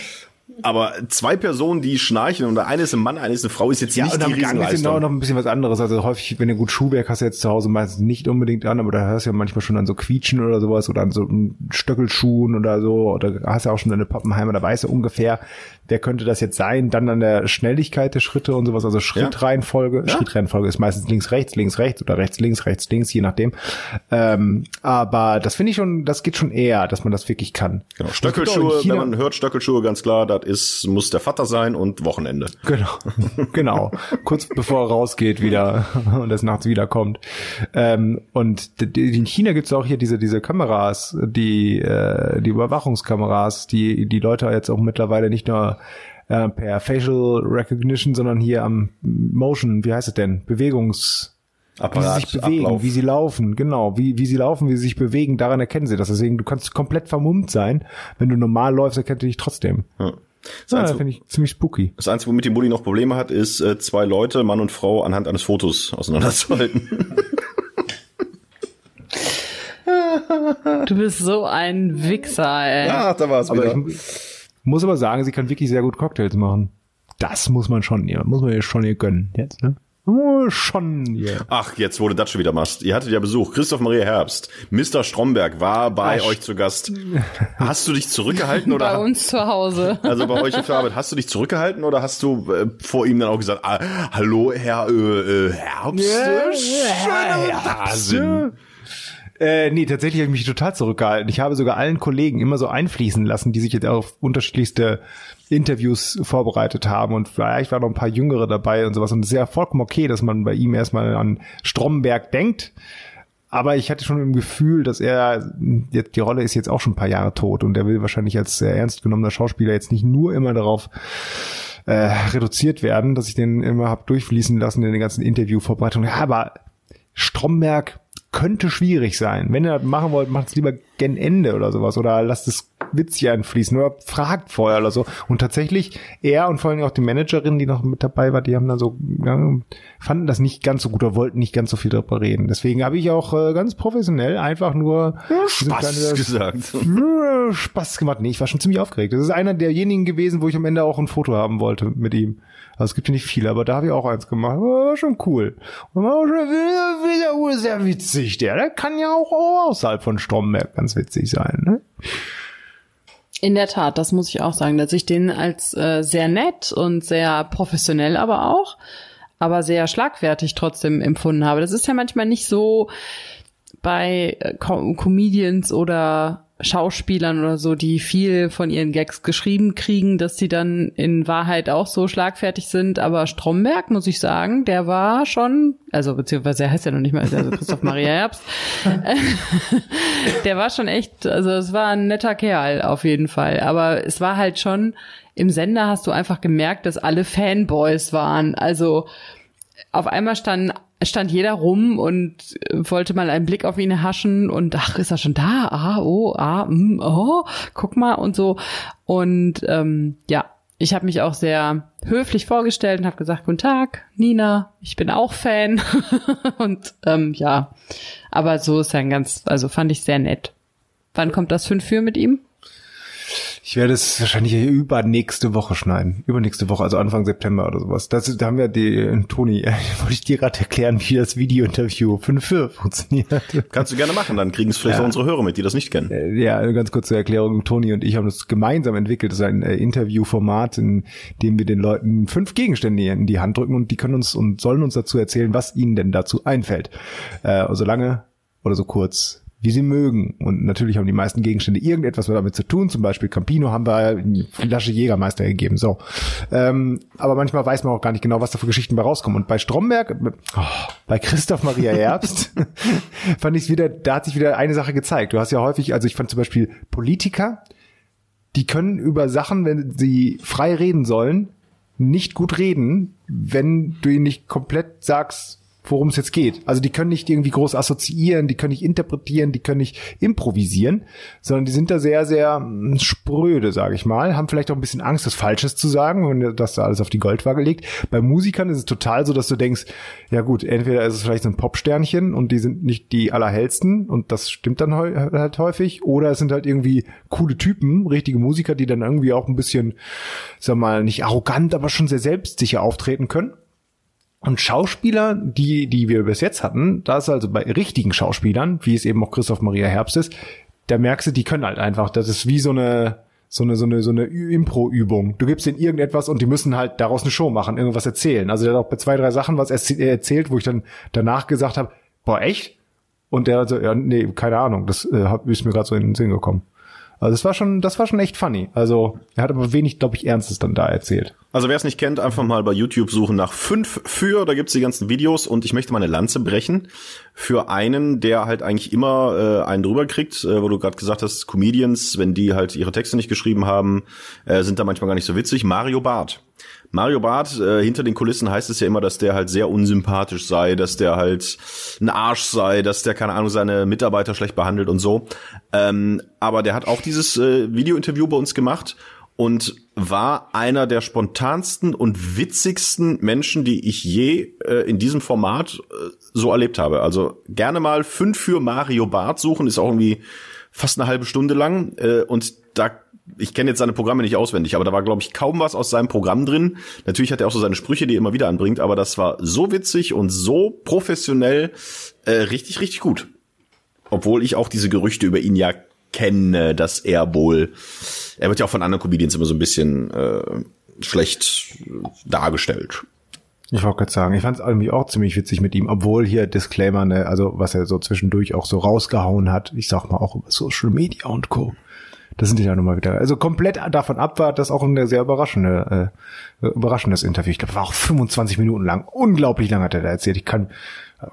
Aber zwei Personen, die schnarchen und eine ist ein Mann, eine ist eine Frau, ist jetzt Ja, nicht und die Gang ist genau Riesenleistung. noch ein bisschen was anderes. Also häufig, wenn du gut Schuhwerk hast, jetzt zu Hause meistens nicht unbedingt an, aber da hörst du ja manchmal schon an so Quietschen oder sowas oder an so Stöckelschuhen oder so. Oder hast ja auch schon deine Pappenheimer, da weißt du ungefähr, wer könnte das jetzt sein. Dann an der Schnelligkeit der Schritte und sowas, also Schrittreihenfolge. Schrittreihenfolge ist meistens links, rechts, links, rechts oder rechts, links, rechts, links, je nachdem. Ähm, aber das finde ich schon, das geht schon eher, dass man das wirklich kann. Genau. Stöckelschuhe, wenn man hört Stöckelschuhe, ganz klar, das ist, muss der Vater sein und Wochenende. Genau, *laughs* genau. Kurz bevor er rausgeht wieder *laughs* und es nachts wiederkommt. Ähm, und in China gibt's auch hier diese diese Kameras, die äh, die Überwachungskameras, die die Leute jetzt auch mittlerweile nicht nur äh, per Facial Recognition, sondern hier am Motion, wie heißt es denn, Bewegungs wie sie sich bewegen, Ablauf. wie sie laufen, genau, wie, wie sie laufen, wie sie sich bewegen, daran erkennen sie das. Deswegen, du kannst komplett vermummt sein. Wenn du normal läufst, erkennt er dich trotzdem. Ja. Das Ja, Einzige- finde ich ziemlich spooky. Das Einzige, womit die Mutti noch Probleme hat, ist, äh, zwei Leute, Mann und Frau, anhand eines Fotos auseinanderzuhalten. Du bist so ein Wichser, ey. Ah, da war es Aber wieder. ich muss aber sagen, sie kann wirklich sehr gut Cocktails machen. Das muss man schon ihr, muss man ihr schon ihr gönnen jetzt, ne? Oh, Schon ihr. Ach, jetzt wurde das schon wieder machst. Ihr hattet ja Besuch. Christoph Maria Herbst, Mr. Stromberg war bei Ach, euch zu Gast. *laughs* Hast du dich zurückgehalten oder? Bei uns zu Hause. *laughs* Also bei euch auf der Arbeit, hast du dich zurückgehalten oder hast du äh, vor ihm dann auch gesagt, ah, hallo Herr äh, äh, Herbst? Schön, da sind. Äh, nee, tatsächlich habe ich mich total zurückgehalten. Ich habe sogar allen Kollegen immer so einfließen lassen, die sich jetzt auf unterschiedlichste Interviews vorbereitet haben und vielleicht waren noch ein paar Jüngere dabei und sowas. Und es ist ja vollkommen okay, dass man bei ihm erstmal an Stromberg denkt. Aber ich hatte schon im Gefühl, dass er, die Rolle ist jetzt auch schon ein paar Jahre tot und er will wahrscheinlich als ernst genommener Schauspieler jetzt nicht nur immer darauf äh, reduziert werden, dass ich den immer hab durchfließen lassen in den ganzen Interviewvorbereitungen. Ja, aber Stromberg könnte schwierig sein. Wenn ihr das machen wollt, macht es lieber gen Ende oder sowas oder lasst es witzig einfließen oder fragt vorher oder so. Und tatsächlich, er und vor allem auch die Managerin, die noch mit dabei war, die haben dann so, ja, fanden das nicht ganz so gut oder wollten nicht ganz so viel darüber reden. Deswegen habe ich auch äh, ganz professionell einfach nur so Spaß kleine- gesagt. *laughs* Spaß gemacht. Nee, ich war schon ziemlich aufgeregt. Das ist einer derjenigen gewesen, wo ich am Ende auch ein Foto haben wollte mit ihm. Also es gibt ja nicht viele, aber da habe ich auch eins gemacht. War schon cool. Und war auch schon wieder, wieder sehr witzig. Der, der kann ja auch außerhalb von Stromberg ganz witzig sein. Ne? In der Tat, das muss ich auch sagen, dass ich den als äh, sehr nett und sehr professionell aber auch, aber sehr schlagfertig trotzdem empfunden habe. Das ist ja manchmal nicht so bei äh, Co Comedians oder Schauspielern oder so, die viel von ihren Gags geschrieben kriegen, dass sie dann in Wahrheit auch so schlagfertig sind. Aber Stromberg, muss ich sagen, der war schon, also beziehungsweise er heißt ja noch nicht mal, also Christoph Maria Herbst, *laughs* der war schon echt, also es war ein netter Kerl auf jeden Fall. Aber es war halt schon, im Sender hast du einfach gemerkt, dass alle Fanboys waren. Also auf einmal stand, stand jeder rum und äh, wollte mal einen Blick auf ihn haschen und ach, ist er schon da? Ah, oh, ah, mm, oh, guck mal und so. Und ähm, ja, ich habe mich auch sehr höflich vorgestellt und habe gesagt, guten Tag, Nina, ich bin auch Fan. *laughs* und ähm, ja, aber so ist er ein ganz, also fand ich sehr nett. Wann kommt das fünf für mit ihm? Ich werde es wahrscheinlich übernächste Woche schneiden. Übernächste Woche, also Anfang September oder sowas. Das, da haben wir die, Toni, äh, *laughs* wollte ich dir gerade erklären, wie das Video-Interview 5 funktioniert. Kannst du gerne machen, dann kriegen es vielleicht auch unsere Hörer mit, die das nicht kennen. Äh, Ja, eine ganz kurze Erklärung. Toni und ich haben das gemeinsam entwickelt. Das ist ein äh, Interviewformat, in dem wir den Leuten fünf Gegenstände in die Hand drücken und die können uns und sollen uns dazu erzählen, was ihnen denn dazu einfällt. Äh, so lange oder so kurz wie sie mögen. Und natürlich haben die meisten Gegenstände irgendetwas damit zu tun. Zum Beispiel Campino haben wir eine Flasche Jägermeister gegeben. So. Ähm, aber manchmal weiß man auch gar nicht genau, was da für Geschichten bei rauskommen. Und bei Stromberg, oh, bei Christoph Maria *laughs* Herbst, *laughs* fand ich es wieder, da hat sich wieder eine Sache gezeigt. Du hast ja häufig, also ich fand zum Beispiel Politiker, die können über Sachen, wenn sie frei reden sollen, nicht gut reden, wenn du ihnen nicht komplett sagst, worum es jetzt geht. Also die können nicht irgendwie groß assoziieren, die können nicht interpretieren, die können nicht improvisieren, sondern die sind da sehr, sehr mm, spröde, sage ich mal, haben vielleicht auch ein bisschen Angst, das Falsches zu sagen, wenn das da alles auf die Goldwaage legt. Bei Musikern ist es total so, dass du denkst, ja gut, entweder ist es vielleicht so ein Popsternchen und die sind nicht die allerhellsten und das stimmt dann heu- halt häufig, oder es sind halt irgendwie coole Typen, richtige Musiker, die dann irgendwie auch ein bisschen, sag mal, nicht arrogant, aber schon sehr selbstsicher auftreten können. Und Schauspieler, die, die wir bis jetzt hatten, da ist also bei richtigen Schauspielern, wie es eben auch Christoph Maria Herbst ist, da merkst du, die können halt einfach, das ist wie so eine, so eine, so eine, so eine Impro-Übung. Du gibst ihnen irgendetwas und die müssen halt daraus eine Show machen, irgendwas erzählen. Also der hat auch bei zwei, drei Sachen was erz- erzählt, wo ich dann danach gesagt habe, boah, echt? Und der so, ja, nee, keine Ahnung, das äh, ist mir gerade so in den Sinn gekommen. Also das war schon, das war schon echt funny. Also er hat aber wenig, glaube ich, Ernstes dann da erzählt. Also wer es nicht kennt, einfach mal bei YouTube suchen nach fünf für, da gibt's die ganzen Videos und ich möchte mal eine Lanze brechen für einen, der halt eigentlich immer äh, einen drüber kriegt, äh, wo du gerade gesagt hast, Comedians, wenn die halt ihre Texte nicht geschrieben haben, äh, sind da manchmal gar nicht so witzig. Mario Barth. Mario Barth, äh, hinter den Kulissen heißt es ja immer, dass der halt sehr unsympathisch sei, dass der halt ein Arsch sei, dass der, keine Ahnung, seine Mitarbeiter schlecht behandelt und so. Ähm, aber der hat auch dieses äh, Videointerview bei uns gemacht und war einer der spontansten und witzigsten Menschen, die ich je äh, in diesem Format äh, so erlebt habe. Also gerne mal fünf für Mario Bart suchen, ist auch irgendwie fast eine halbe Stunde lang. Äh, und da, ich kenne jetzt seine Programme nicht auswendig, aber da war, glaube ich, kaum was aus seinem Programm drin. Natürlich hat er auch so seine Sprüche, die er immer wieder anbringt, aber das war so witzig und so professionell, äh, richtig, richtig gut. Obwohl ich auch diese Gerüchte über ihn ja kenne, dass er wohl, er wird ja auch von anderen Comedians immer so ein bisschen äh, schlecht dargestellt. Ich wollte gerade sagen, ich fand es irgendwie auch ziemlich witzig mit ihm, obwohl hier Disclaimer, ne, also was er so zwischendurch auch so rausgehauen hat, ich sag mal auch über Social Media und Co. Das sind ja nochmal wieder, also komplett davon ab war das auch ein sehr überraschende, äh, überraschendes Interview. Ich glaube, war auch 25 Minuten lang. Unglaublich lang hat er da erzählt. Ich kann,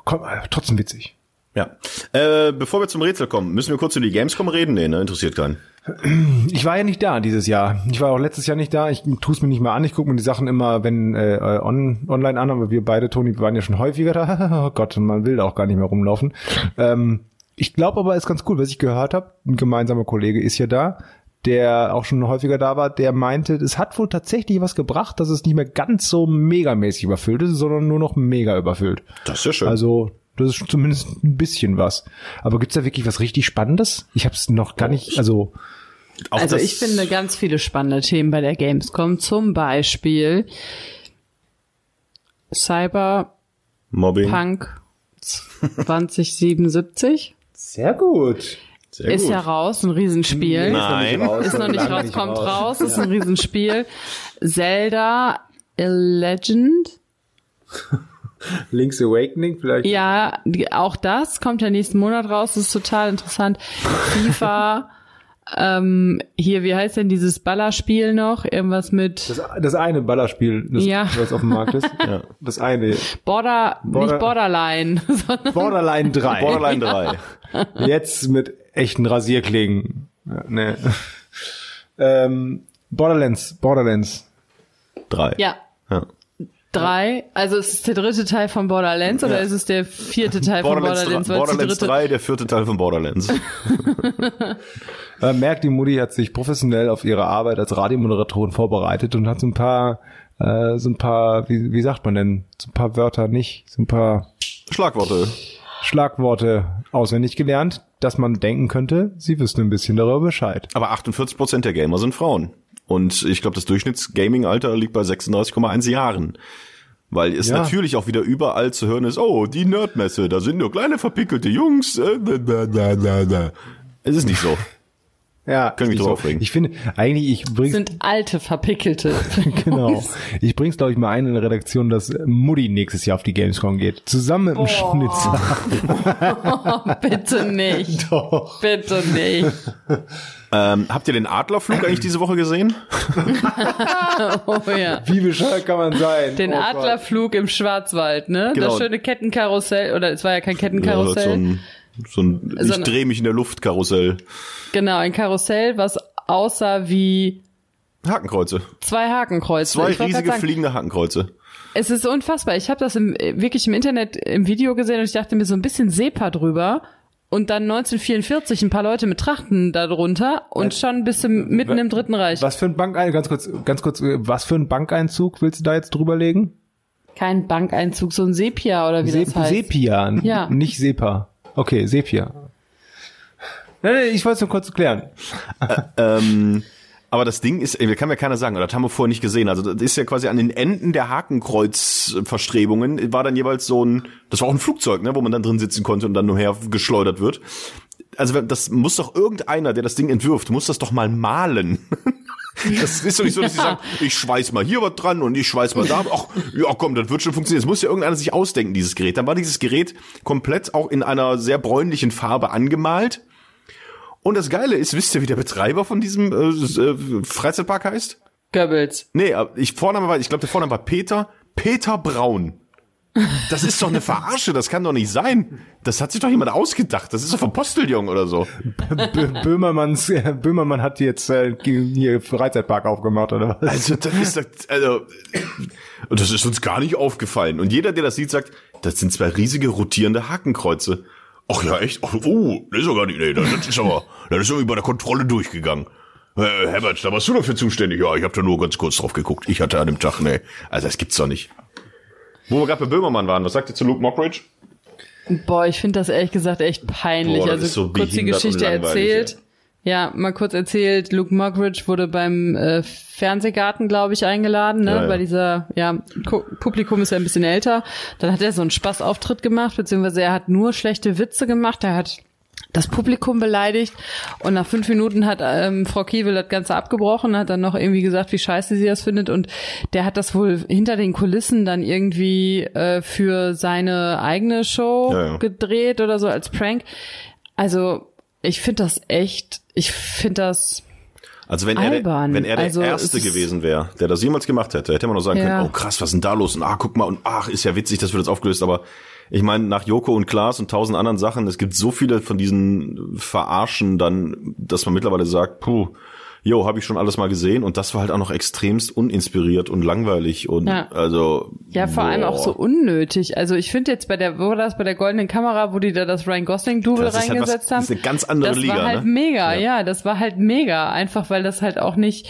komm, trotzdem witzig. Ja. Äh, bevor wir zum Rätsel kommen, müssen wir kurz über die Gamescom reden? Nee, ne? Interessiert keinen. *clears throat* Ich war ja nicht da dieses Jahr. Ich war auch letztes Jahr nicht da. Ich tue es mir nicht mehr an. Ich gucke mir die Sachen immer, wenn äh, on, online an, aber wir beide, Toni, waren ja schon häufiger da. *laughs* oh Gott, man will da auch gar nicht mehr rumlaufen. Ähm, ich glaube aber, ist ganz cool, was ich gehört habe. Ein gemeinsamer Kollege ist ja da, der auch schon häufiger da war, der meinte, es hat wohl tatsächlich was gebracht, dass es nicht mehr ganz so megamäßig überfüllt ist, sondern nur noch mega überfüllt. Das ist ja schön. Also das ist zumindest ein bisschen was. Aber gibt's da wirklich was richtig Spannendes? Ich habe es noch gar nicht, also. Also ich finde ganz viele spannende Themen bei der Gamescom. Zum Beispiel Cyber Mobbing. *laughs* Punk 2077. Sehr gut. Sehr ist gut. ja raus, ein Riesenspiel. Nein. Ist noch nicht raus, ist noch nicht raus kommt raus, ist ein Riesenspiel. Zelda A Legend. *laughs* Link's Awakening vielleicht? Ja, auch das kommt ja nächsten Monat raus. Das ist total interessant. *laughs* FIFA, ähm, hier, wie heißt denn dieses Ballerspiel noch? Irgendwas mit. Das, das eine Ballerspiel, das, ja. was auf dem Markt ist. *laughs* Ja. Das eine. Border, Border nicht Borderline, *laughs* sondern Borderline 3. Borderline 3. *laughs* Jetzt mit echten Rasierklingen. Ja, ne. ähm, Borderlands, Borderlands 3. Ja. ja. Drei, also ist es der dritte Teil von Borderlands oder ist es der vierte Teil von Borderlands? 3, Borderlands 3, der vierte Teil von Borderlands. *laughs* Man merkt, die Mutti hat sich professionell auf ihre Arbeit als Radiomoderatorin vorbereitet und hat so ein paar, äh, so ein paar, wie, wie sagt man denn, so ein paar Wörter nicht, so ein paar Schlagworte. Schlagworte auswendig gelernt, dass man denken könnte, sie wüsste ein bisschen darüber Bescheid. Aber 48 Prozent der Gamer sind Frauen. Und ich glaube, das Durchschnitts-Gaming-Alter liegt bei 36,1 Jahren. Weil es ja. natürlich auch wieder überall zu hören ist, oh, die Nerdmesse, da sind nur kleine verpickelte Jungs. Äh, da, da, da, da. Es ist nicht so. *laughs* Ja, können mich drauf so. Ich finde, eigentlich, ich bring's. Sind alte, verpickelte. *laughs* genau. Ich bring's, glaube ich, mal ein in der Redaktion, dass Mutti nächstes Jahr auf die Gamescom geht. Zusammen mit dem oh. Schnitzer. *laughs* oh, bitte nicht. Doch. Bitte nicht. Ähm, habt ihr den Adlerflug eigentlich diese Woche gesehen? *laughs* oh ja. Wie bescheuert kann man sein? Den oh, Adlerflug im Schwarzwald, ne? Genau. Das schöne Kettenkarussell, oder es war ja kein Kettenkarussell. Ja, so ein, so ein ich so drehe mich in der Luft Karussell. Genau, ein Karussell, was aussah wie Hakenkreuze. Zwei Hakenkreuze. Zwei riesige sagen, fliegende Hakenkreuze. Es ist unfassbar. Ich habe das im, wirklich im Internet im Video gesehen und ich dachte mir so ein bisschen SEPA drüber und dann 1944 ein paar Leute mit Trachten darunter und schon bist du mitten im Dritten Reich. Was für ein Bankeinzug, ganz kurz, ganz kurz, was für ein Bankeinzug willst du da jetzt drüberlegen? Kein Bankeinzug, so ein Sepia oder wie Sep das heißt. Sepia, ja. nicht Sepa. Okay, Sepia. Nein, nein, ich wollte es nur kurz klären. Äh, ähm, aber das Ding ist, ey, kann mir keiner sagen, oder das haben wir vorher nicht gesehen. Also das ist ja quasi an den Enden der Hakenkreuzverstrebungen war dann jeweils so ein, das war auch ein Flugzeug, ne, wo man dann drin sitzen konnte und dann nur her geschleudert wird. Also das muss doch irgendeiner, der das Ding entwirft, muss das doch mal malen. Das ist doch nicht so, dass sie sagen, ich schweiß mal hier was dran und ich schweiß mal da. *laughs* Ach, ja komm, das wird schon funktionieren. Das muss ja irgendeiner sich ausdenken, dieses Gerät. Dann war dieses Gerät komplett auch in einer sehr bräunlichen Farbe angemalt und das Geile ist, wisst ihr, wie der Betreiber von diesem äh, äh, Freizeitpark heißt? Goebbels. Nee, ich Vorname war, ich glaube, der Vorname war Peter. Peter Braun. Das ist doch eine Verarsche, das kann doch nicht sein. Das hat sich doch jemand ausgedacht. Das ist doch vom Posteljung oder so. B Böhmermanns, äh, Böhmermann hat jetzt äh, hier Freizeitpark aufgemacht oder was? Also das ist das, also das ist uns gar nicht aufgefallen. Und jeder, der das sieht, sagt, das sind zwei riesige rotierende Hakenkreuze. Ach ja, echt? Ach, oh, das ist doch gar nicht, nee, das ist aber, das ist irgendwie bei der Kontrolle durchgegangen. Äh, Herbert, da warst du dafür zuständig. Ja, ich habe da nur ganz kurz drauf geguckt. Ich hatte an dem Tag, nee. Also das gibt's doch nicht. Wo wir gerade bei Böhmermann waren, was sagt ihr zu Luke Mockridge? Boah, ich finde das ehrlich gesagt echt peinlich. Boah, also so kurz die Geschichte erzählt. Ja, mal kurz erzählt, Luke Mockridge wurde beim äh, Fernsehgarten, glaube ich, eingeladen, ne? Ja, ja. Weil dieser, ja, Ku- Publikum ist ja ein bisschen älter. Dann hat er so einen Spaßauftritt gemacht, beziehungsweise er hat nur schlechte Witze gemacht. Er hat das Publikum beleidigt und nach fünf Minuten hat ähm, Frau Kiewel das Ganze abgebrochen, hat dann noch irgendwie gesagt, wie scheiße sie das findet und der hat das wohl hinter den Kulissen dann irgendwie äh, für seine eigene Show Ja, ja. gedreht oder so als Prank. Also ich finde das echt, ich finde das Also wenn er, der, Albern. wenn er der Also, Erste gewesen wäre, der das jemals gemacht hätte, hätte man noch sagen Ja. können, oh krass, was ist denn da los? Und ah, guck mal, und ach, ist ja witzig, das wird jetzt aufgelöst, aber ich meine, nach Joko und Klaas und tausend anderen Sachen, es gibt so viele von diesen Verarschen dann, dass man mittlerweile sagt, puh, jo, habe ich schon alles mal gesehen und das war halt auch noch extremst uninspiriert und langweilig und Ja. also ja vor allem auch boah. so unnötig. Also ich finde jetzt bei der, wo war das, bei der goldenen Kamera, wo die da das Ryan Gosling-Double Das ist halt was- reingesetzt das haben. ist eine ganz andere das Liga, war halt ne? mega, Ja. ja. das war halt mega. Einfach weil das halt auch nicht,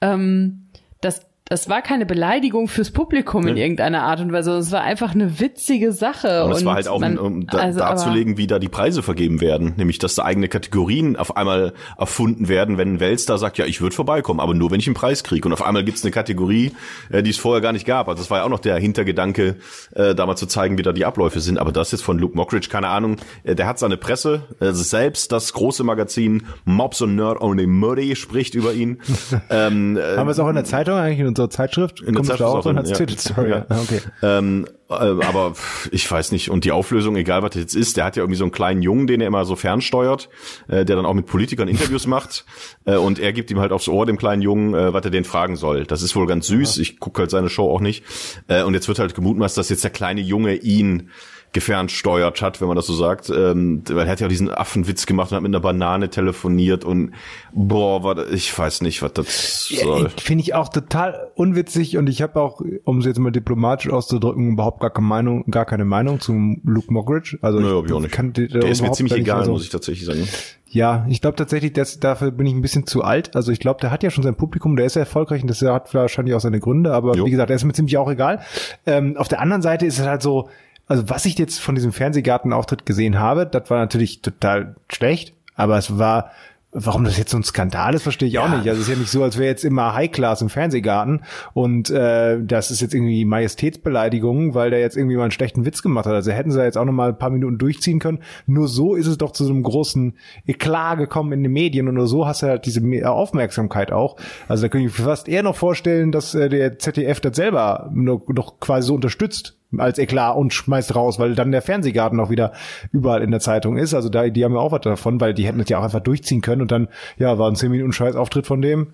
ähm, das, das war keine Beleidigung fürs Publikum in irgendeiner Art und Weise. Es war einfach eine witzige Sache. Und es war halt auch, man- um da, also, aber- darzulegen, wie da die Preise vergeben werden. Nämlich, dass da eigene Kategorien auf einmal erfunden werden, wenn ein Weltstar sagt, ja, ich würde vorbeikommen, aber nur, wenn ich einen Preis kriege. Und auf einmal gibt's eine Kategorie, äh, die es vorher gar nicht gab. Also das war ja auch noch der Hintergedanke, äh, da mal zu zeigen, wie da die Abläufe sind. Aber das jetzt von Luke Mockridge, keine Ahnung, äh, der hat seine Presse, äh, selbst das große Magazin Mobs und Nerd Only Muddy spricht über ihn. *laughs* ähm, äh, Haben wir es auch in der Zeitung eigentlich, in unserer Zeitschrift? In der Kommst du Zeitschrift auch drin als ja. Titelstory? Ja. Okay. Ähm, äh, aber ich weiß nicht. Und die Auflösung, egal was das jetzt ist, der hat ja irgendwie so einen kleinen Jungen, den er immer so fernsteuert, äh, der dann auch mit Politikern Interviews *laughs* macht. Äh, und er gibt ihm halt aufs Ohr, dem kleinen Jungen, äh, was er den fragen soll. Das ist wohl ganz süß. Ich gucke halt seine Show auch nicht. Äh, und jetzt wird halt gemutmaßt, dass jetzt der kleine Junge ihn gefernsteuert hat, wenn man das so sagt. Ähm, weil er hat ja auch diesen Affenwitz gemacht und hat mit einer Banane telefoniert und boah, war das, ich weiß nicht, was das soll. Finde ich auch total unwitzig und ich habe auch, um es jetzt mal diplomatisch auszudrücken, überhaupt gar keine Meinung, gar keine Meinung zum Luke Mockridge. Also Nö, ich, ich nicht. Kann, Der ist mir ziemlich egal, also- muss ich tatsächlich sagen. Ja, ich glaube tatsächlich, dass, dafür bin ich ein bisschen zu alt. Also ich glaube, der hat ja schon sein Publikum, der ist ja erfolgreich und das hat wahrscheinlich auch seine Gründe, aber Jo. wie gesagt, der ist mir ziemlich auch egal. Ähm, auf der anderen Seite ist es halt so, also was ich jetzt von diesem Fernsehgartenauftritt gesehen habe, das war natürlich total schlecht, aber es war Warum das jetzt so ein Skandal ist, verstehe ich auch nicht. Also es ist ja nicht so, als wäre jetzt immer High Class im Fernsehgarten und äh, das ist jetzt irgendwie Majestätsbeleidigung, weil der jetzt irgendwie mal einen schlechten Witz gemacht hat. Also hätten sie jetzt auch noch mal ein paar Minuten durchziehen können. Nur so ist es doch zu so einem großen Eklat gekommen in den Medien und nur so hast du halt diese Me- Aufmerksamkeit auch. Also da könnte ich mir fast eher noch vorstellen, dass äh, der ZDF das selber noch, noch quasi so unterstützt als Eklat und schmeißt raus, weil dann der Fernsehgarten auch wieder überall in der Zeitung ist. Also da, die haben ja auch was davon, weil die hätten das ja auch einfach durchziehen können und dann, ja, war ein 10 Minuten Scheißauftritt von dem.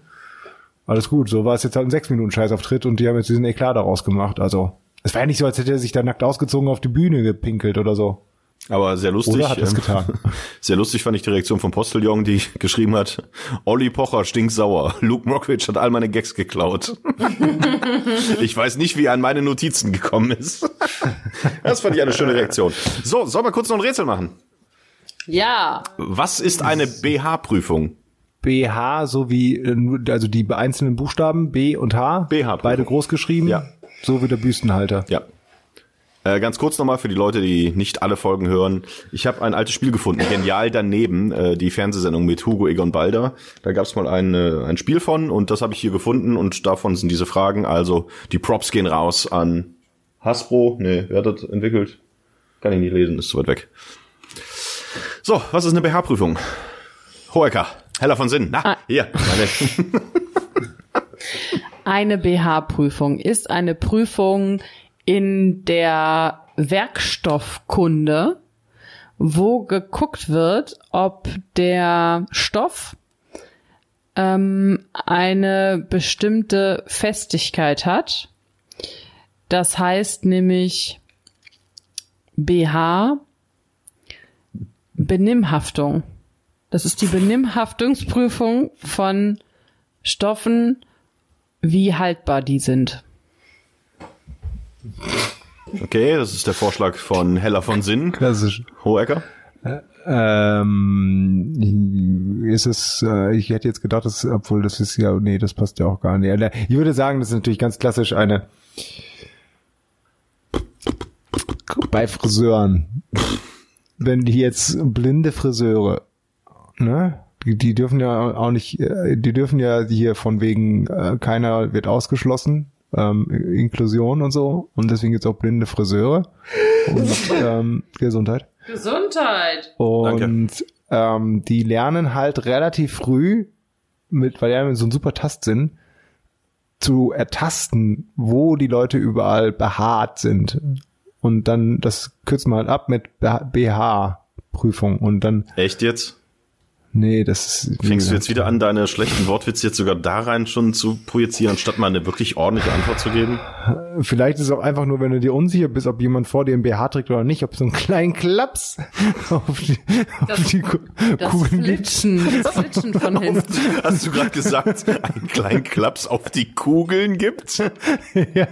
Alles gut, so war es jetzt halt ein 6 Minuten Scheißauftritt und die haben jetzt diesen Eklat daraus gemacht. Also, es war ja nicht so, als hätte er sich da nackt ausgezogen auf die Bühne gepinkelt oder so. Aber sehr lustig. Oder hat er's ähm, getan? *laughs* Sehr lustig fand ich die Reaktion von Postillon, die *laughs* geschrieben hat, Olli Pocher stinksauer. *laughs* Luke Mockridge hat all meine Gags geklaut. ich weiß nicht, wie er an meine Notizen gekommen ist. das fand ich eine schöne Reaktion. So, sollen wir kurz noch ein Rätsel machen? Ja, Was ist eine BH-Prüfung? BH, so wie, äh, also die einzelnen Buchstaben, B und H, BH-Prüfung. beide groß geschrieben, Ja. so wie der Büstenhalter. Ja. Äh, ganz kurz nochmal für die Leute, die nicht alle Folgen hören. Ich habe ein altes Spiel gefunden, genial daneben, äh, die Fernsehsendung mit Hugo Egon Balder. Da gab es mal ein, äh, ein Spiel von und das habe ich hier gefunden und davon sind diese Fragen. Also die Props gehen raus an Hasbro. Nee, wer hat das entwickelt? Kann ich nicht lesen, ist zu weit weg. So, was ist eine BH-Prüfung? Hoeker, heller von Sinn. Na, Ah. hier, meine. *laughs* eine BH-Prüfung ist eine Prüfung in der Werkstoffkunde, wo geguckt wird, ob der Stoff ähm, eine bestimmte Festigkeit hat. Das heißt nämlich BH Benimmhaftung. Das ist die Benimmhaftungsprüfung von Stoffen, wie haltbar die sind. Okay, das ist der Vorschlag von Heller von Sinn. Klassisch. Hohecker. ähm, ist es, äh, ich hätte jetzt gedacht, dass, obwohl das ist ja, nee, das passt ja auch gar nicht. Ich würde sagen, das ist natürlich ganz klassisch eine bei Friseuren. Wenn die jetzt blinde Friseure, ne? Die, die dürfen ja auch nicht, äh, die dürfen ja hier von wegen, äh, keiner wird ausgeschlossen, ähm, Inklusion und so. Und deswegen gibt's auch blinde Friseure. Und *laughs* ähm, Gesundheit. Gesundheit. Und ähm, die lernen halt relativ früh, mit, weil die haben so einen super Tastsinn, zu ertasten, wo die Leute überall behaart sind. Und dann, das kürzen wir halt ab mit BH-Prüfung. Und dann. Echt jetzt? Nee, das ist. Fängst du jetzt wieder an, deine schlechten Wortwitze jetzt sogar da rein schon zu projizieren, anstatt mal eine wirklich ordentliche Antwort zu geben? Vielleicht ist es auch einfach nur, wenn du dir unsicher bist, ob jemand vor dir ein BH trägt oder nicht, ob so einen kleinen Klaps *laughs* auf die, das, auf die das Kugeln Flitschen, gibt. Das Flitschen von *laughs* hinten. Hast du gerade gesagt, einen kleinen Klaps auf die Kugeln gibt? *laughs* ja.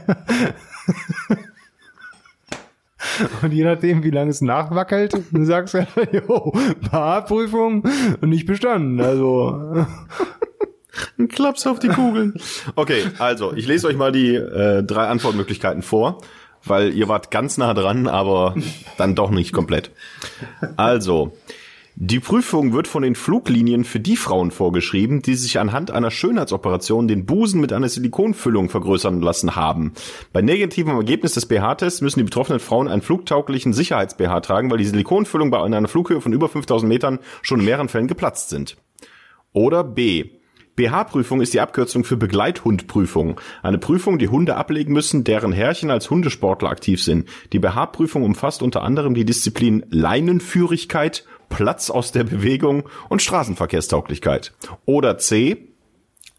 Und je nachdem, wie lange es nachwackelt, *laughs* du sagst ja, *laughs* jo, Fahrprüfung und nicht bestanden. Also. *laughs* Ein Klaps auf die Kugeln. Okay, also, ich lese euch mal die äh, drei Antwortmöglichkeiten vor, weil ihr wart ganz nah dran, aber dann doch nicht komplett. Also, die Prüfung wird von den Fluglinien für die Frauen vorgeschrieben, die sich anhand einer Schönheitsoperation den Busen mit einer Silikonfüllung vergrößern lassen haben. Bei negativem Ergebnis des BH-Tests müssen die betroffenen Frauen einen flugtauglichen Sicherheits-BH tragen, weil die Silikonfüllung bei einer Flughöhe von über 5000 Metern schon in mehreren Fällen geplatzt sind. Oder B. BH-Prüfung ist die Abkürzung für Begleithundprüfung. Eine Prüfung, die Hunde ablegen müssen, deren Herrchen als Hundesportler aktiv sind. Die BH-Prüfung umfasst unter anderem die Disziplin Leinenführigkeit Platz aus der Bewegung und Straßenverkehrstauglichkeit. Oder C.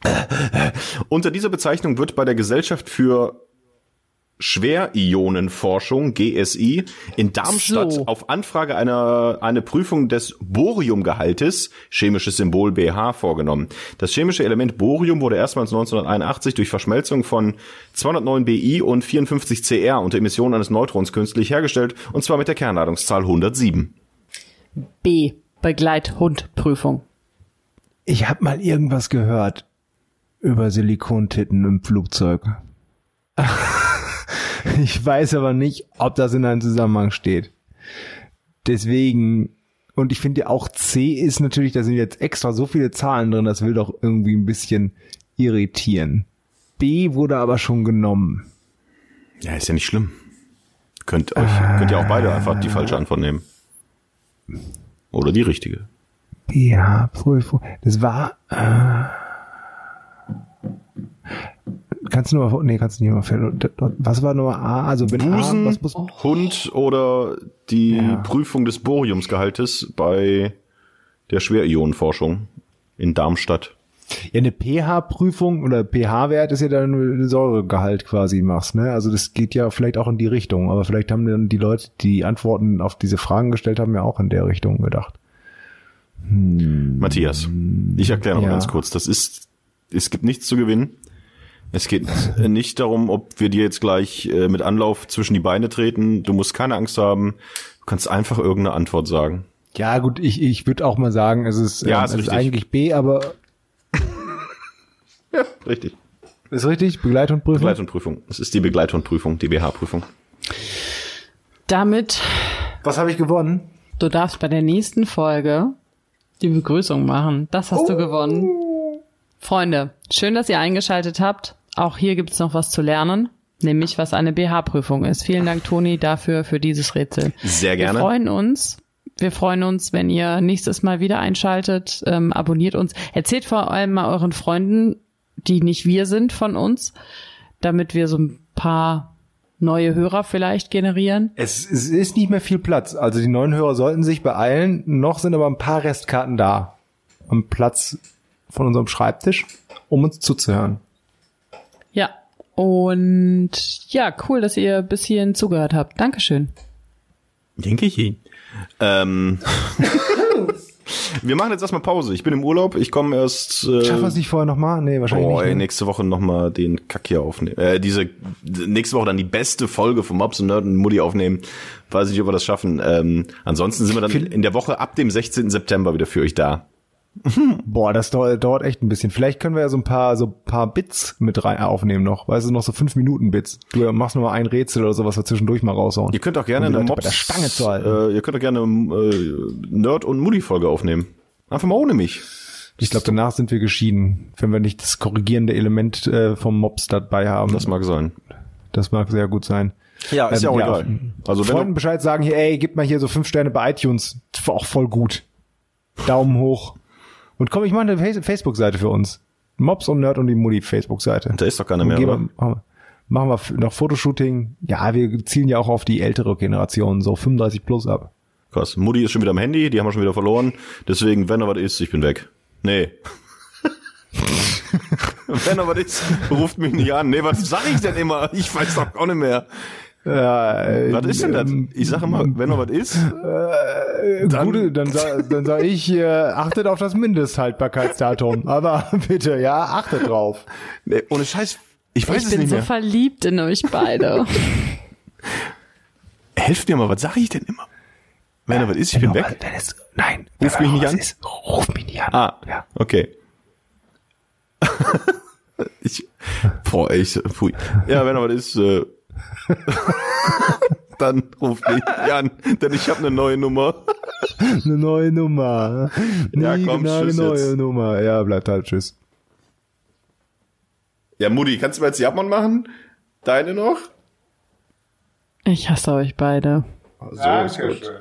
*laughs* Unter dieser Bezeichnung wird bei der Gesellschaft für Schwerionenforschung GSI in Darmstadt so. auf Anfrage einer eine Prüfung des Boriumgehaltes, chemisches Symbol BH, vorgenommen. Das chemische Element Borium wurde erstmals 1981 durch Verschmelzung von 209 Bi und 54 Cr unter Emission eines Neutrons künstlich hergestellt, und zwar mit der Kernladungszahl 107. B. Begleithundprüfung. Ich habe mal irgendwas gehört über Silikontitten im Flugzeug. *laughs* ich weiß aber nicht, ob das in einem Zusammenhang steht. Deswegen, und ich finde auch C ist natürlich, da sind jetzt extra so viele Zahlen drin, das will doch irgendwie ein bisschen irritieren. B wurde aber schon genommen. Ja, ist ja nicht schlimm. Könnt euch, äh, könnt ihr auch beide einfach die falsche Antwort nehmen. Oder die richtige. Ja, Prüfung. Das war. Äh, kannst du nur nee, kannst du nicht mal Was war Nummer A? Also wenn Busen, A, was muss, Hund oder die ja. Prüfung des Boriumsgehaltes bei der Schwerionenforschung in Darmstadt. Ja, eine pH-Prüfung oder pH-Wert ist ja dann ein Säuregehalt quasi machst, ne? Also das geht ja vielleicht auch in die Richtung, aber vielleicht haben dann die Leute, die Antworten auf diese Fragen gestellt haben, ja auch in der Richtung gedacht. Hm. Matthias, ich erkläre noch ja. ganz kurz. Das ist, es gibt nichts zu gewinnen. Es geht *laughs* nicht darum, ob wir dir jetzt gleich äh, mit Anlauf zwischen die Beine treten. Du musst keine Angst haben. Du kannst einfach irgendeine Antwort sagen. Ja, gut, ich, ich würde auch mal sagen, es ist, ja, ähm, es ist eigentlich B, aber ja, *laughs* richtig. Ist richtig? Begleithundprüfung? Begleithundprüfung. Es ist die Begleithundprüfung, die BH-Prüfung. Damit. Was habe ich gewonnen? Du darfst bei der nächsten Folge die Begrüßung machen. Das hast oh. du gewonnen. Freunde, schön, dass ihr eingeschaltet habt. Auch hier gibt's noch was zu lernen, nämlich was eine BH-Prüfung ist. Vielen Dank, Toni, dafür, für dieses Rätsel. Sehr gerne. Wir freuen uns. Wir freuen uns, wenn ihr nächstes Mal wieder einschaltet. Ähm, abonniert uns. Erzählt vor allem mal euren Freunden die nicht wir sind von uns, damit wir so ein paar neue Hörer vielleicht generieren? Es, es ist nicht mehr viel Platz. Also die neuen Hörer sollten sich beeilen. Noch sind aber ein paar Restkarten da. Am Platz von unserem Schreibtisch, um uns zuzuhören. Ja. Und ja, cool, dass ihr bis hierhin zugehört habt. Dankeschön. Denke ich Ihnen. Ähm. *laughs* Wir machen jetzt erstmal Pause. Ich bin im Urlaub. Ich komme erst. Äh, Schaffen wir es nicht vorher nochmal? Nee, wahrscheinlich Oh, nicht. ey, ne? nächste Woche nochmal den Kack hier aufnehmen. Äh, diese nächste Woche dann die beste Folge von Mobs und Nerd und Mutti aufnehmen. Weiß nicht, ob wir das schaffen. Ähm, ansonsten sind wir dann in der Woche ab dem 16. September wieder für euch da. *laughs* Boah, das dauert, dauert echt ein bisschen. Vielleicht können wir ja so ein paar, so ein paar Bits mit rein aufnehmen noch. Weißt du, noch so fünf Minuten Bits. Du machst nur mal ein Rätsel oder so, was wir zwischendurch mal raushauen. Ihr könnt auch gerne Um eine bei Mobs, der Stange zu halten. Äh, ihr könnt auch gerne äh, Nerd und Mutti Folge aufnehmen. Einfach mal ohne mich. Ich glaube, danach sind wir geschieden, wenn wir nicht das korrigierende Element äh, vom Mobs dabei haben. Das mag sein. Das mag sehr gut sein. Ja, ist ja auch Ähm, egal. Also wenn Freunden Bescheid sagen hier, ey, gib mal hier so fünf Sterne bei iTunes. Auch voll gut. Daumen hoch. Und komm, ich mache eine Face- Facebook-Seite für uns. Mobs und Nerd und die Mutti Facebook-Seite. da ist doch keiner Und mehr, oder? machen wir- noch Fotoshooting. Ja, wir zielen ja auch auf die ältere Generation, so 35 plus ab. Krass. Mutti ist schon wieder am Handy, die haben wir schon wieder verloren. Deswegen, wenn er was ist, ich bin weg. Nee. *laughs* wenn er was ist, ruft mich nicht an. Nee, was sag ich denn immer? Ich weiß doch auch nicht mehr. Ja, äh, Was ist denn das? Ich sage immer, wenn er was ist, Dann, Dann- Gute, dann, sa- *laughs* dann sage ich, äh, achtet auf das Mindesthaltbarkeitsdatum. Aber *laughs* bitte, ja, achtet drauf. nee, ohne Scheiß, ich weiß ich es bin nicht so mehr. verliebt in euch beide. *laughs* Helft mir mal, was sage ich denn immer? Wenn er was ist, ich bin weg. Dann ist, nein, Ruf mich nicht an? Ist, ruf mich nicht an. Ah, Ja. okay. ich, boah, ey, ich, pfui. Ja, wenn er was ist, äh, *laughs* dann ruft mich an, denn ich habe eine neue Nummer. Eine *laughs* neue Nummer. Ja, Nie komm, eine tschüss neue jetzt. Nummer. Ja, bleibt halt, tschüss. Ja, Mutti, kannst du mal jetzt die Abmann machen? Deine noch? Ich hasse euch beide. So ist gut.